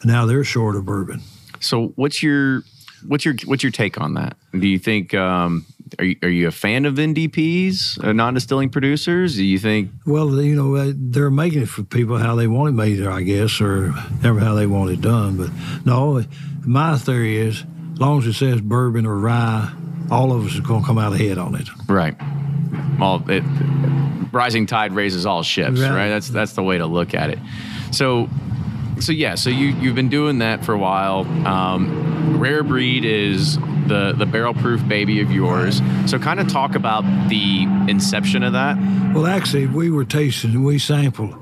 Speaker 1: And now they're short of bourbon.
Speaker 2: So what's your what's your what's your take on that? Do you think um, are you, are you a fan of NDPs, uh, non-distilling producers? Do you think
Speaker 1: Well, you know, uh, they're making it for people how they want it made, I guess, or ever how they want it done. But no, my theory is, as long as it says bourbon or rye, all of us are going to come out ahead on it.
Speaker 2: right? Well, it, rising tide raises all ships,
Speaker 1: Right.
Speaker 2: right. That's that's the way to look at it. So, so yeah, so you you've been doing that for a while. Um, Rare Breed is the the barrel proof baby of yours. So, kind of talk about the inception of that.
Speaker 1: Well, actually, we were tasting, we sample.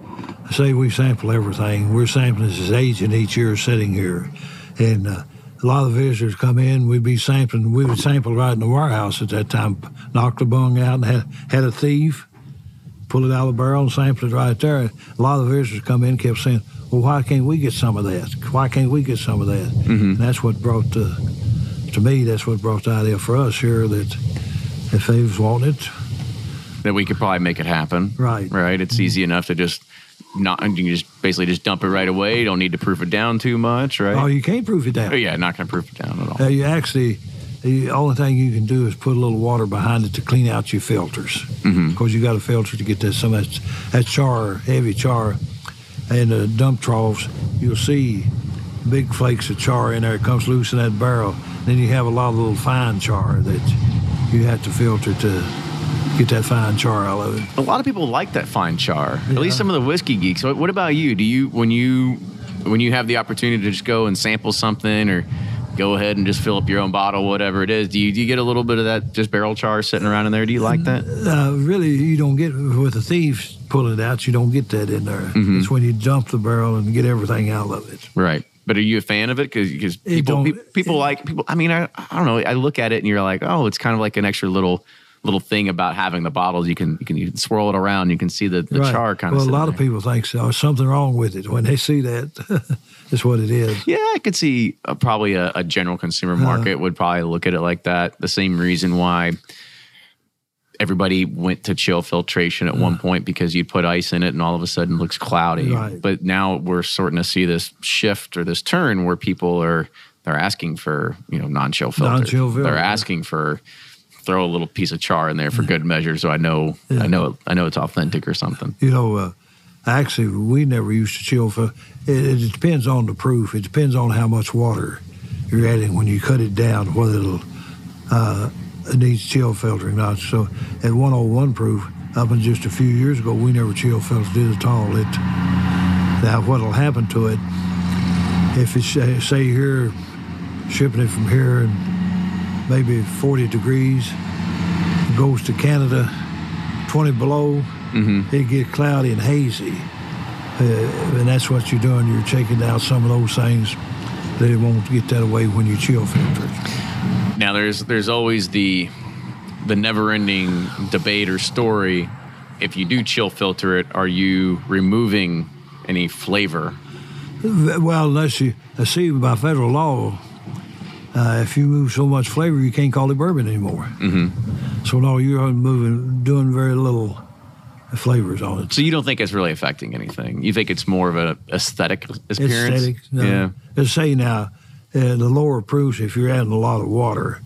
Speaker 1: I say we sample everything. We're sampling this agent each year sitting here. And uh, a lot of visitors come in, we'd be sampling. We would sample right in the warehouse at that time, Knocked the bung out and had, had a thief, pull it out of the barrel and sample it right there. A lot of visitors come in kept saying, well, why can't we get some of that? Why can't we get some of that? And that's what brought the, to me, that's what brought the idea for us here that if they was wanting it,
Speaker 2: that we could probably make it happen.
Speaker 1: Right.
Speaker 2: Right. It's easy enough to just not you can just basically just dump it right away. You don't need to proof it down too much, right?
Speaker 1: oh, you can't proof it down.
Speaker 2: Oh, yeah, not gonna proof it down at all.
Speaker 1: Uh, you actually, the only thing you can do is put a little water behind it to clean out your filters. Because you got a filter to get that some of that, that char, heavy char, and the dump troughs. You'll see big flakes of char in there. It comes loose in that barrel. Then you have a lot of little fine char that you have to filter to get that fine char out of it.
Speaker 2: A lot of people like that fine char. At least some of the whiskey geeks. What, what about you? Do you when you when you have the opportunity to just go and sample something or go ahead and just fill up your own bottle, whatever it is, do you, do you get a little bit of that just barrel char sitting around in there? Do you like that?
Speaker 1: Uh, really, you don't get with the thieves pulling it out. You don't get that in there. It's when you dump the barrel and get everything out of it.
Speaker 2: Right. But are you a fan of it? Because
Speaker 1: It
Speaker 2: people
Speaker 1: don't-
Speaker 2: pe- people like people. I mean, I, I don't know. I look at it and you're like, oh, it's kind of like an extra little little thing about having the bottles. You can you can, you can swirl it around. You can see the, the
Speaker 1: Right.
Speaker 2: char kind of.
Speaker 1: Well, a lot of people think so. There's something wrong with it when they see that. That's what it is.
Speaker 2: Yeah, I could see uh, probably a, a general consumer market would probably look at it like that. The same reason why everybody went to chill filtration at one point because you'd put ice in it and all of a sudden it looks cloudy.
Speaker 1: Right.
Speaker 2: But now we're starting to see this shift or this turn where people are they're asking for you know non-chill filters.
Speaker 1: Non-chill filter,
Speaker 2: They're
Speaker 1: yeah.
Speaker 2: asking for throw a little piece of char in there for good measure, so I know I know I know it's authentic or something.
Speaker 1: You know, uh, actually, we never used to chill. For, it, it depends on the proof. It depends on how much water you're adding when you cut it down, whether it'll uh, it needs chill filtering or not. So at 101 proof, up until just a few years ago, we never chill filtered it at all. It now what'll happen to it if it's uh, say here shipping it from here and maybe 40 degrees goes to Canada 20 below it get cloudy and hazy uh, and that's what you're doing you're checking out some of those things that it won't get that away when you chill filter.
Speaker 2: Now there's there's always the the never-ending debate or story. If you do chill filter it, are you removing any flavor?
Speaker 1: well unless you see by federal law Uh, if you move so much flavor, you can't call it bourbon anymore. Mm-hmm. So no, you're moving, doing very little flavors on it.
Speaker 2: So you don't think it's really affecting anything? You think it's more of an aesthetic appearance?
Speaker 1: Aesthetic. No.
Speaker 2: Yeah.
Speaker 1: Let's say now, uh, the lower proofs, if you're adding a lot of water,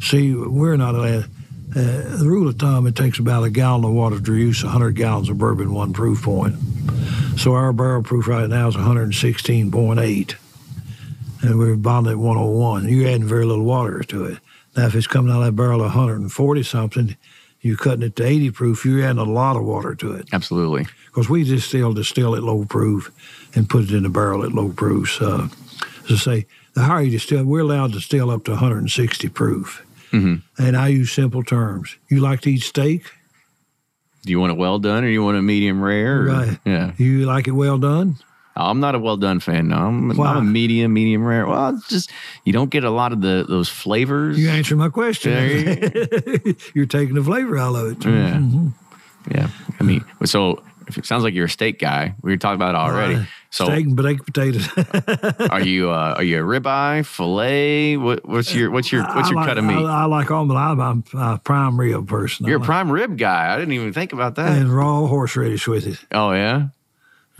Speaker 1: see, we're not allowed. Uh, the rule of thumb, it takes about a gallon of water to produce 100 gallons of bourbon, one proof point. So our barrel proof right now is 116.8, and we're bottling at 101. You're adding very little water to it. Now, if it's coming out of that barrel at 140 something, you're cutting it to 80 proof, you're adding a lot of water to it.
Speaker 2: Absolutely.
Speaker 1: Because we just still distill at low proof and put it in the barrel at low proof. Uh, to say, the higher you distill, we're allowed to distill up to 160 proof.
Speaker 2: Mm-hmm.
Speaker 1: And I use simple terms. You like to eat steak?
Speaker 2: Do you want it well done or you want a medium rare? or-
Speaker 1: Right.
Speaker 2: Yeah.
Speaker 1: You like it well done?
Speaker 2: I'm not a well done fan. No, I'm,
Speaker 1: Why?
Speaker 2: I'm a medium, medium rare. Well, it's just you don't get a lot of the those flavors.
Speaker 1: You answer my question.
Speaker 2: There
Speaker 1: You're taking the flavor out of it.
Speaker 2: Yeah.
Speaker 1: Mhm.
Speaker 2: Yeah. I mean, so if it sounds like you're a steak guy. We were talking about it already.
Speaker 1: Uh,
Speaker 2: so
Speaker 1: steak and baked potatoes.
Speaker 2: are you uh, are you a ribeye, fillet? What, what's your what's your what's
Speaker 1: I
Speaker 2: your
Speaker 1: like,
Speaker 2: cut of meat?
Speaker 1: I, I like all, but I'm a prime rib person.
Speaker 2: You're a
Speaker 1: like-
Speaker 2: prime rib guy. I didn't even think about that.
Speaker 1: and raw horseradish with it.
Speaker 2: oh yeah.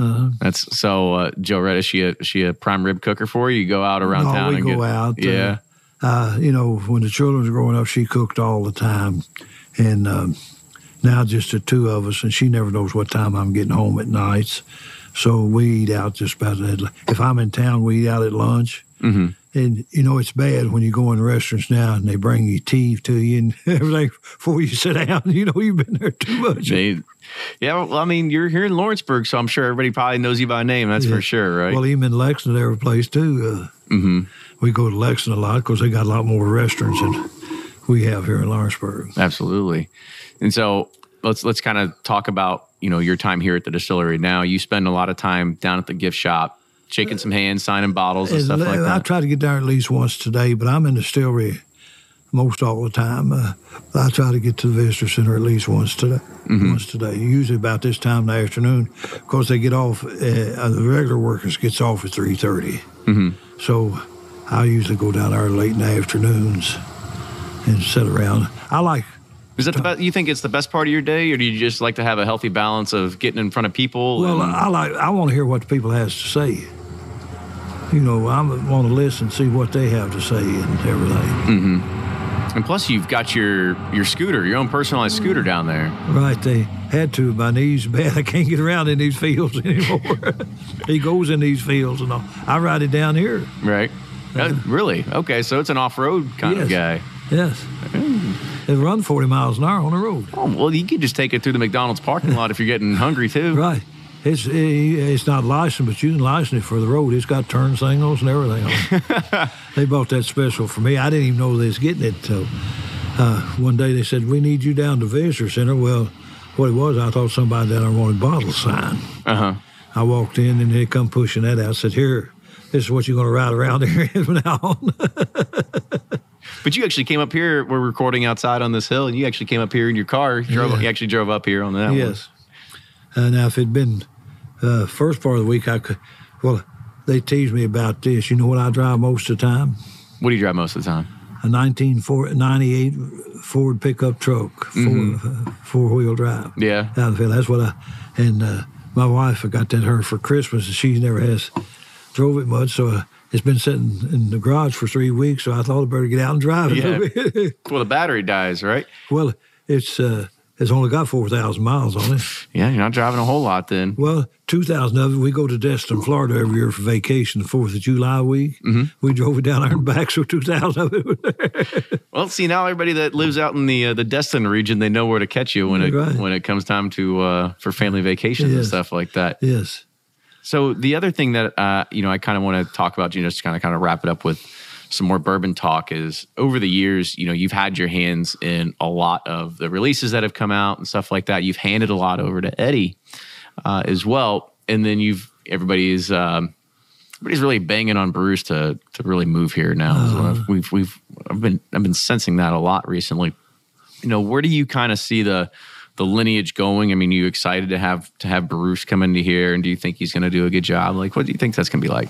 Speaker 1: Uh-huh.
Speaker 2: That's so. Uh, Joretta is she a she a prime rib cooker for you? You go out around
Speaker 1: no,
Speaker 2: town
Speaker 1: we
Speaker 2: and
Speaker 1: go
Speaker 2: get
Speaker 1: out.
Speaker 2: yeah.
Speaker 1: uh, you know, when the children were growing up, she cooked all the time, and um, now just the two of us, and she never knows what time I'm getting home at nights. So we eat out just about. If I'm in town, we eat out at lunch.
Speaker 2: hmm
Speaker 1: And you know it's bad when you go in restaurants now and they bring you tea to you and everything before you sit down. You know you've been there too much.
Speaker 2: They, yeah, well, I mean, you're here in Lawrenceburg, so I'm sure everybody probably knows you by name. That's
Speaker 1: Yeah.
Speaker 2: for sure, right?
Speaker 1: Well, even in Lexington, every place too. Uh,
Speaker 2: hmm
Speaker 1: we go to Lexington a lot because they got a lot more restaurants than we have here in Lawrenceburg.
Speaker 2: Absolutely. And so let's let's kind of talk about you know your time here at the distillery. Now you spend a lot of time down at the gift shop, shaking some hands, signing bottles and stuff like that?
Speaker 1: I try to get there at least once today, but I'm in the distillery most all the time. Uh, I try to get to the visitor center at least once today.
Speaker 2: Mm-hmm.
Speaker 1: Once today, usually about this time in the afternoon, because they get off. Uh, the regular workers gets off at three
Speaker 2: Mhm.
Speaker 1: So I usually go down there late in the afternoons and sit around. I like
Speaker 2: Is that the best? You think it's the best part of your day, or do you just like to have a healthy balance of getting in front of people?
Speaker 1: Well,
Speaker 2: and-
Speaker 1: I like. I want to hear what the people has to say. You know, I want to listen, and see what they have to say, and everything. Mm-hmm.
Speaker 2: and plus, you've got your your scooter, your own personalized scooter down there.
Speaker 1: Right, they had to. My knees bad. I can't get around in these fields anymore. he goes in these fields and all. I ride it down here.
Speaker 2: Right? Uh, really? Okay, so it's an off road kind of guy.
Speaker 1: Yes, it run forty miles an hour on the road.
Speaker 2: Oh, well, you could just take it through the McDonald's parking lot if you're getting hungry too.
Speaker 1: Right. It's it, it's not licensed, but you can license it for the road. It's got turn signals and everything. On it. they bought that special for me. I didn't even know they was getting it till uh, one day they said we need you down to visitor center. Well, what it was, I thought somebody down there wanted bottle sign.
Speaker 2: Uh huh.
Speaker 1: I walked in and they come pushing that out. I said, "Here, this is what you're going to ride around here from now on."
Speaker 2: But you actually came up here. We're recording outside on this hill, and you actually came up here in your car. You, drove,
Speaker 1: Yeah.
Speaker 2: you actually drove up here on that. one.
Speaker 1: yes. Uh, now, if it'd been uh, first part of the week, I could. Well, they tease me about this. You know what I drive most of the time?
Speaker 2: What do you drive most of the time?
Speaker 1: A 1998 Ford pickup truck, 4
Speaker 2: Mm-hmm.
Speaker 1: four wheel drive.
Speaker 2: Yeah.
Speaker 1: Out of the field. That's what I. And uh, my wife, I got that her for Christmas, and she never has drove it much, so. Uh, it's been sitting in the garage for three weeks, so I thought I better get out and drive it. Yeah.
Speaker 2: Well, the battery dies, right?
Speaker 1: well, it's uh, it's only got four thousand miles on it.
Speaker 2: Yeah, you're not driving a whole lot then.
Speaker 1: Well, 2,000 of it, we go to Destin, Florida every year for vacation, the 4th of July week.
Speaker 2: Mm-hmm.
Speaker 1: We drove it down and back, so 2,000 of it was there.
Speaker 2: Well, see now everybody that lives out in the uh, the Destin region, they know where to catch you when it
Speaker 1: Right.
Speaker 2: when it comes time to uh, for family vacations and stuff like that.
Speaker 1: Yes.
Speaker 2: So the other thing that uh, you know I kind of want to talk about, you know, just kind of kind of wrap it up with some more bourbon talk is over the years, you know, you've had your hands in a lot of the releases that have come out and stuff like that. You've handed a lot over to Eddie uh, as well, and then you've everybody's um, everybody's really banging on Bruce to to really move here now. So we've we've I've been I've been sensing that a lot recently. You know, where do you kind of see the the lineage going? I mean, are you excited to have to have Bruce come into here, and do you think he's going to do a good job? Like, what do you think that's going to be like?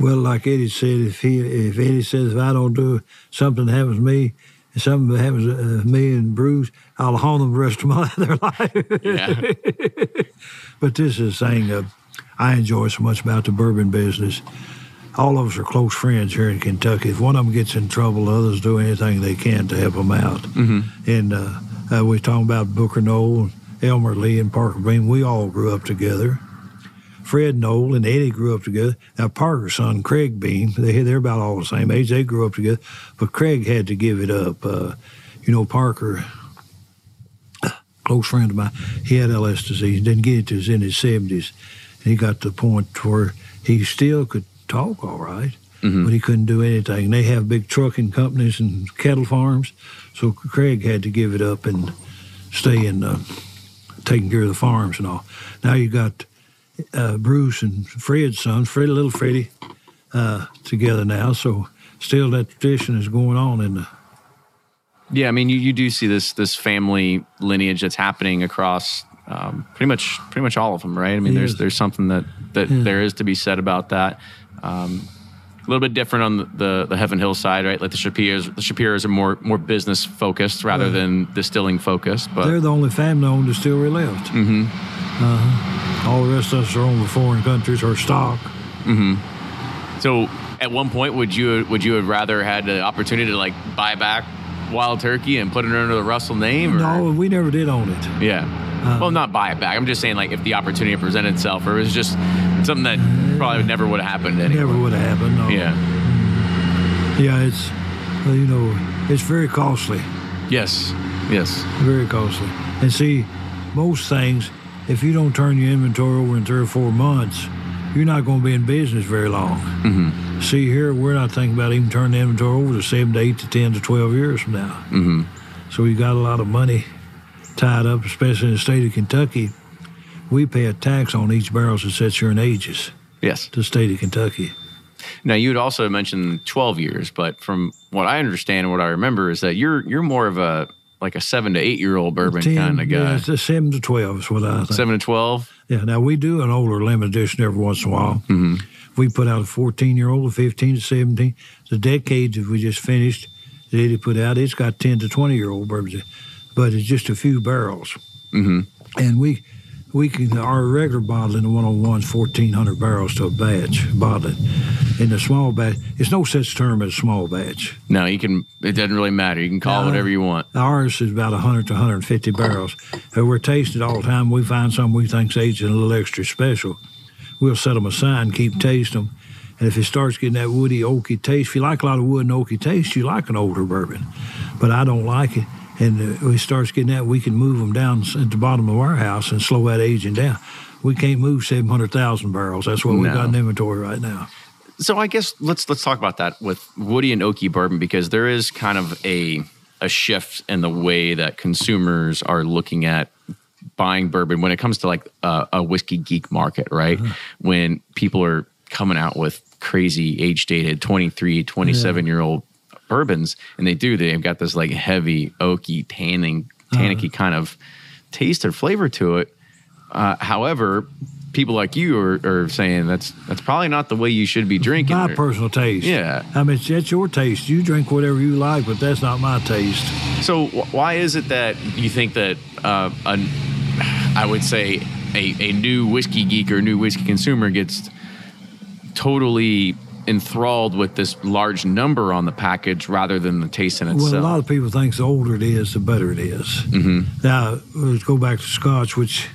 Speaker 1: Well, like Eddie said, if he if Eddie says if I don't do it, something happens to me, and something happens to uh, me and Bruce, I'll haunt them the rest of my their life.
Speaker 2: Yeah.
Speaker 1: But this is saying uh, I enjoy so much about the bourbon business. All of us are close friends here in Kentucky. If one of them gets in trouble, the others do anything they can to help them out. Mm-hmm. And uh, uh, we're talking about Booker Noe, Elmer Lee, and Parker Beam. We all grew up together. Fred Noe and Eddie grew up together. Now Parker's son, Craig Beam, they, they're about all the same age. They grew up together, but Craig had to give it up. Uh, you know, Parker, close friend of mine, he had LS disease. Didn't get it till he was in his seventies, and he got to the point where he still could talk all right, but he couldn't do anything. They have big trucking companies and cattle farms, so Craig had to give it up and stay in uh, taking care of the farms and all. Now you got uh, Bruce and Fred's son, Fred, little Freddie, uh, together now. So still that tradition is going on in the
Speaker 2: Yeah, I mean, you, you do see this this family lineage that's happening across um, pretty much pretty much all of them, right? I mean, there's there's something that that there is to be said about that. Um, a little bit different on the, the, the Heaven Hill side, right? Like the Shapiras, the Shapiras are more more business focused rather
Speaker 1: Right.
Speaker 2: than distilling focused. But
Speaker 1: They're the only family-owned distillery left. Mm-hmm. Uh-huh. All the rest of us are owned by foreign countries or stock. Mm-hmm.
Speaker 2: So, at one point, would you would you have rather had the opportunity to like buy back Wild Turkey and put it under the Russell name? Or?
Speaker 1: No, we never did own it.
Speaker 2: Yeah. Uh, well, not buy it back. I'm just saying, like, if the opportunity presented itself, or it was just something that uh, probably never would have happened anyway.
Speaker 1: Never would have happened. No.
Speaker 2: Yeah. Mm.
Speaker 1: Yeah, it's, you know, it's very costly,
Speaker 2: Yes. Yes.
Speaker 1: very costly. And see, most things, if you don't turn your inventory over in three or four months, you're not going to be in business very long. Mm-hmm. See, here, we're not thinking about even turning the inventory over to seven to eight to 10 to 12 years from now. Mm-hmm. So we got a lot of money tied up, especially in the state of Kentucky. We pay a tax on each barrel that sits here in ages
Speaker 2: Yes.
Speaker 1: to the state of Kentucky.
Speaker 2: Now you had also mentioned 12 years, but from what I understand and what I remember is that you're you're more of a like a seven to eight year old bourbon
Speaker 1: 10,
Speaker 2: kind of
Speaker 1: yeah,
Speaker 2: guy.
Speaker 1: it's a seven to 12 is what I think.
Speaker 2: Seven to 12.
Speaker 1: Yeah, now we do an older limited edition every once in a while.
Speaker 2: Mm-hmm.
Speaker 1: We put out a 14 year old, a 15 to 17. The decades that we just finished, that Eddie put out, it's got 10 to 20 year old bourbons, but it's just a few barrels.
Speaker 2: Mm-hmm.
Speaker 1: And we we can our regular bottling, the one on one's 1,400 barrels to a batch bottling. In the small batch, it's no such term as small batch.
Speaker 2: No, you can. It doesn't really matter. You can call it whatever you want.
Speaker 1: Ours is about 100 to 150 barrels. And we're tasting all the time. We find something we think's aging a little extra special. We'll set them aside and keep tasting them. And if it starts getting that woody, oaky taste, if you like a lot of wood and oaky taste, you like an older bourbon. But I don't like it. And uh, if it starts getting that, we can move them down at the bottom of our house and slow that aging down. We can't move 700,000 barrels. That's what we
Speaker 2: No.
Speaker 1: got in inventory right now.
Speaker 2: So I guess let's let's talk about that with woody and oaky bourbon because there is kind of a a shift in the way that consumers are looking at buying bourbon when it comes to like a, a whiskey geek market, right? When people are coming out with crazy age dated 23, 27 year old bourbons and they do they've got this like heavy oaky tanning tannicky kind of taste or flavor to it. Uh, however, people like you are, are saying that's that's probably not the way you should be drinking.
Speaker 1: My
Speaker 2: or-
Speaker 1: personal taste.
Speaker 2: Yeah.
Speaker 1: I mean, that's your taste. You drink whatever you like, but that's not my taste.
Speaker 2: So wh- why is it that you think that uh, a, I would say a, a new whiskey geek or new whiskey consumer gets totally enthralled with this large number on the package rather than the taste in itself?
Speaker 1: Well, a lot of people think the older it is, the better it is. Mm-hmm. Now, let's go back to Scotch, which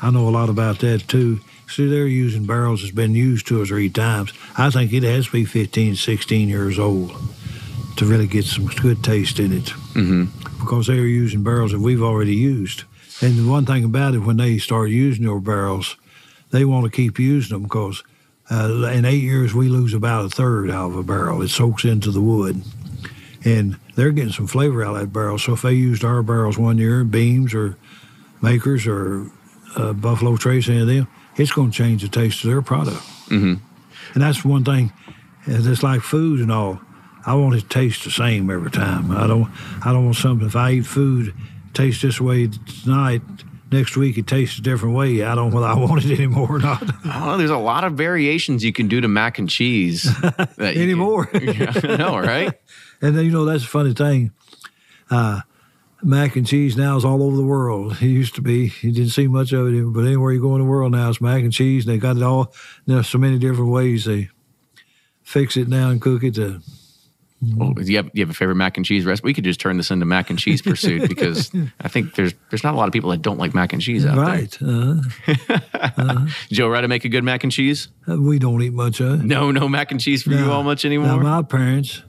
Speaker 1: I know a lot about that too. See, they're using barrels that's been used two or three times. I think it has to be 15, 16 years old to really get some good taste in it. Mm-hmm. Because they're using barrels that we've already used. And the one thing about it, when they start using your barrels, they want to keep using them because uh, in eight years we lose about a third out of a barrel. It soaks into the wood and they're getting some flavor out of that barrel. So if they used our barrels one year, Beams or Makers or uh, Buffalo Trace, any of them, it's going to change the taste of their product. Mm-hmm. And that's one thing. uh, It's like food and all. I want it to taste the same every time. I don't. I don't want something. If I eat food, taste this way tonight, next week it tastes a different way. I don't know whether I want it anymore or not
Speaker 2: Oh, there's a lot of variations you can do to mac and cheese you can-
Speaker 1: anymore.
Speaker 2: Yeah, know, right?
Speaker 1: And then, you know, that's a funny thing. Uh, mac and cheese now is all over the world. It used to be, you didn't see much of it, but anywhere you go in the world now, it's mac and cheese. And they got it all, there's so many different ways they fix it now and cook it. To,
Speaker 2: Well, do you have, do you have a favorite mac and cheese recipe? We could just turn this into mac and cheese pursuit because I think there's there's not a lot of people that don't like mac and cheese out there.
Speaker 1: right. Uh,
Speaker 2: there. Joe, right to make a good mac and cheese?
Speaker 1: we don't eat much of it.
Speaker 2: No, no mac and cheese for you all much
Speaker 1: Now,
Speaker 2: anymore.
Speaker 1: my parents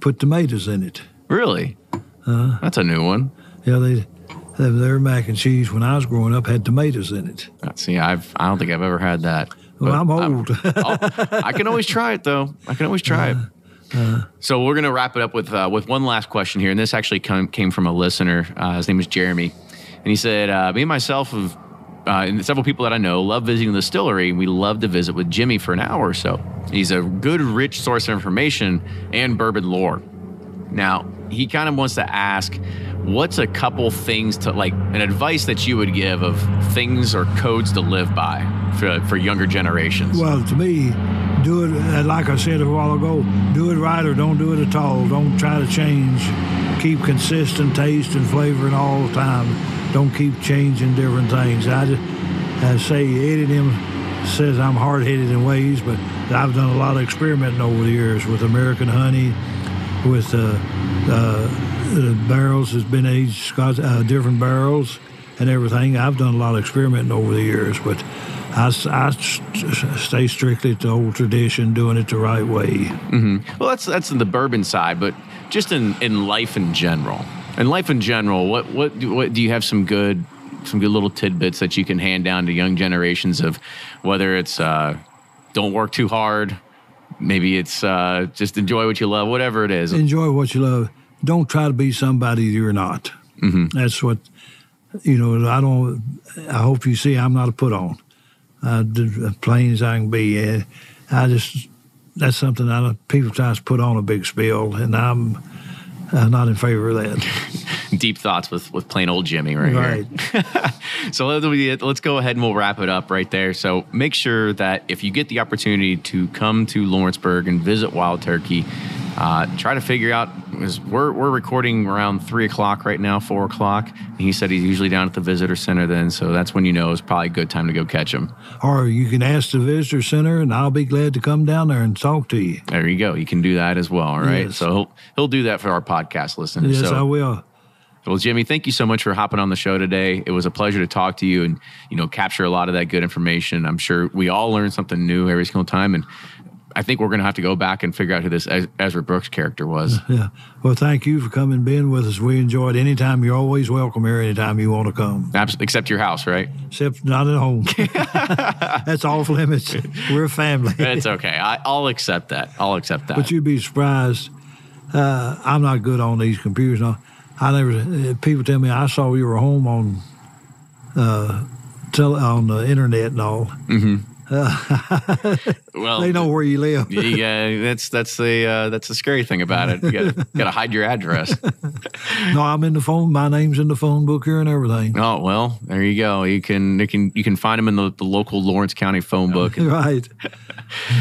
Speaker 1: put tomatoes in it.
Speaker 2: really?
Speaker 1: Uh-huh.
Speaker 2: That's a new one.
Speaker 1: Yeah, they, their mac and cheese when I was growing up had tomatoes in it.
Speaker 2: Uh, See, I've I don't think I've ever had that.
Speaker 1: Well, I'm old.
Speaker 2: I'll- I can always try it though. I can always try it. So we're gonna wrap it up with uh, with one last question here, and this actually come, came from a listener. Uh, his name is Jeremy, and he said, uh, "Me and myself have." Uh, and several people that I know love visiting the distillery. We love to visit with Jimmy for an hour or so. He's a good, rich source of information and bourbon lore. Now, he kind of wants to ask, what's a couple things to like an advice that you would give of things or codes to live by for, for younger generations?
Speaker 1: Well, to me, do it uh, like I said a while ago. Do it right or don't do it at all. Don't try to change. Keep consistent taste and flavor flavoring all the time. Don't keep changing different things. I just I say Eddie and him says I'm hard headed in ways, but I've done a lot of experimenting over the years with American honey, with uh, uh, barrels has been aged uh, different barrels and everything. I've done a lot of experimenting over the years, but I, I stay strictly to old tradition, doing it the right way.
Speaker 2: Well, that's that's in the bourbon side, but just in, in life in general. In life in general, what what do, what do you have some good some good little tidbits that you can hand down to young generations of whether it's uh, don't work too hard, maybe it's uh, just enjoy what you love, whatever it is.
Speaker 1: Enjoy what you love. Don't try to be somebody you're not. Mm-hmm. That's what you know. I don't. I hope you see I'm not a put on. Uh, as plain as I can be. I just that's something I don't, people try to put on a big spiel, and I'm uh, not in favor of that.
Speaker 2: Deep thoughts with with plain old Jimmy right, here.
Speaker 1: Right.
Speaker 2: So let's, let's go ahead and we'll wrap it up right there. So make sure that if you get the opportunity to come to Lawrenceburg and visit Wild Turkey, uh, try to figure out because we're we're recording around three o'clock right now, four o'clock. And he said he's usually down at the visitor center then, so that's when you know it's probably a good time to go catch him.
Speaker 1: Or you can ask the visitor center, and I'll be glad to come down there and talk to you.
Speaker 2: There you go. You can do that as well. All right.
Speaker 1: Yes.
Speaker 2: So he'll he'll do that for our podcast listeners.
Speaker 1: Yes,
Speaker 2: so
Speaker 1: I will.
Speaker 2: Well, Jimmy, thank you so much for hopping on the show today. It was a pleasure to talk to you and you know capture a lot of that good information. I'm sure we all learn something new every single time, and I think we're going to have to go back and figure out who this Ezra Brooks character was.
Speaker 1: Yeah. Well, thank you for coming and being with us. We enjoyed it. Anytime you're always welcome here, anytime you want to come.
Speaker 2: Abs- except your house, right?
Speaker 1: Except not at home. That's off limits. We're a family.
Speaker 2: It's okay. I, I'll accept that. I'll accept that.
Speaker 1: But you'd be surprised. Uh, I'm not good on these computers. No, I never. Uh, people tell me I saw you were home on, uh, tele, on the internet and all.
Speaker 2: well,
Speaker 1: They know where you live.
Speaker 2: yeah, that's that's the uh, that's the scary thing about it. You got got to hide your address.
Speaker 1: No, I'm in the phone. My name's in the phone book here and everything.
Speaker 2: Oh well, there you go. You can you can you can find them in the, the local Lawrence County phone book.
Speaker 1: Right.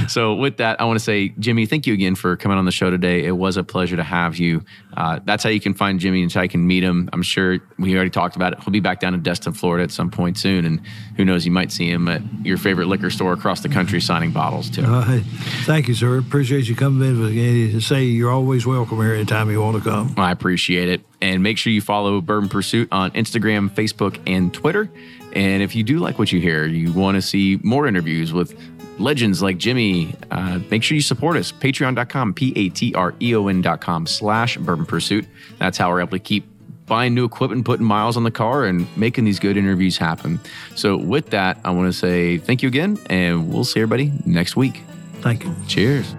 Speaker 2: So, with that, I want to say, Jimmy, thank you again for coming on the show today. It was a pleasure to have you. Uh, that's how you can find Jimmy and how you can meet him. I'm sure we already talked about it. He'll be back down in Destin, Florida at some point soon. And who knows, you might see him at your favorite liquor store across the country signing bottles too.
Speaker 1: Uh, thank you, sir. Appreciate you coming in. with me. To say you're always welcome here anytime you want to come.
Speaker 2: I appreciate it. And make sure you follow Bourbon Pursuit on Instagram, Facebook, and Twitter. And if you do like what you hear, you want to see more interviews with legends like Jimmy, uh, make sure you support us. Patreon.com, P A T R E O N.com slash Bourbon Pursuit. That's how we're able to keep buying new equipment, putting miles on the car, and making these good interviews happen. So, with that, I want to say thank you again, and we'll see everybody next week.
Speaker 1: Thank you.
Speaker 2: Cheers.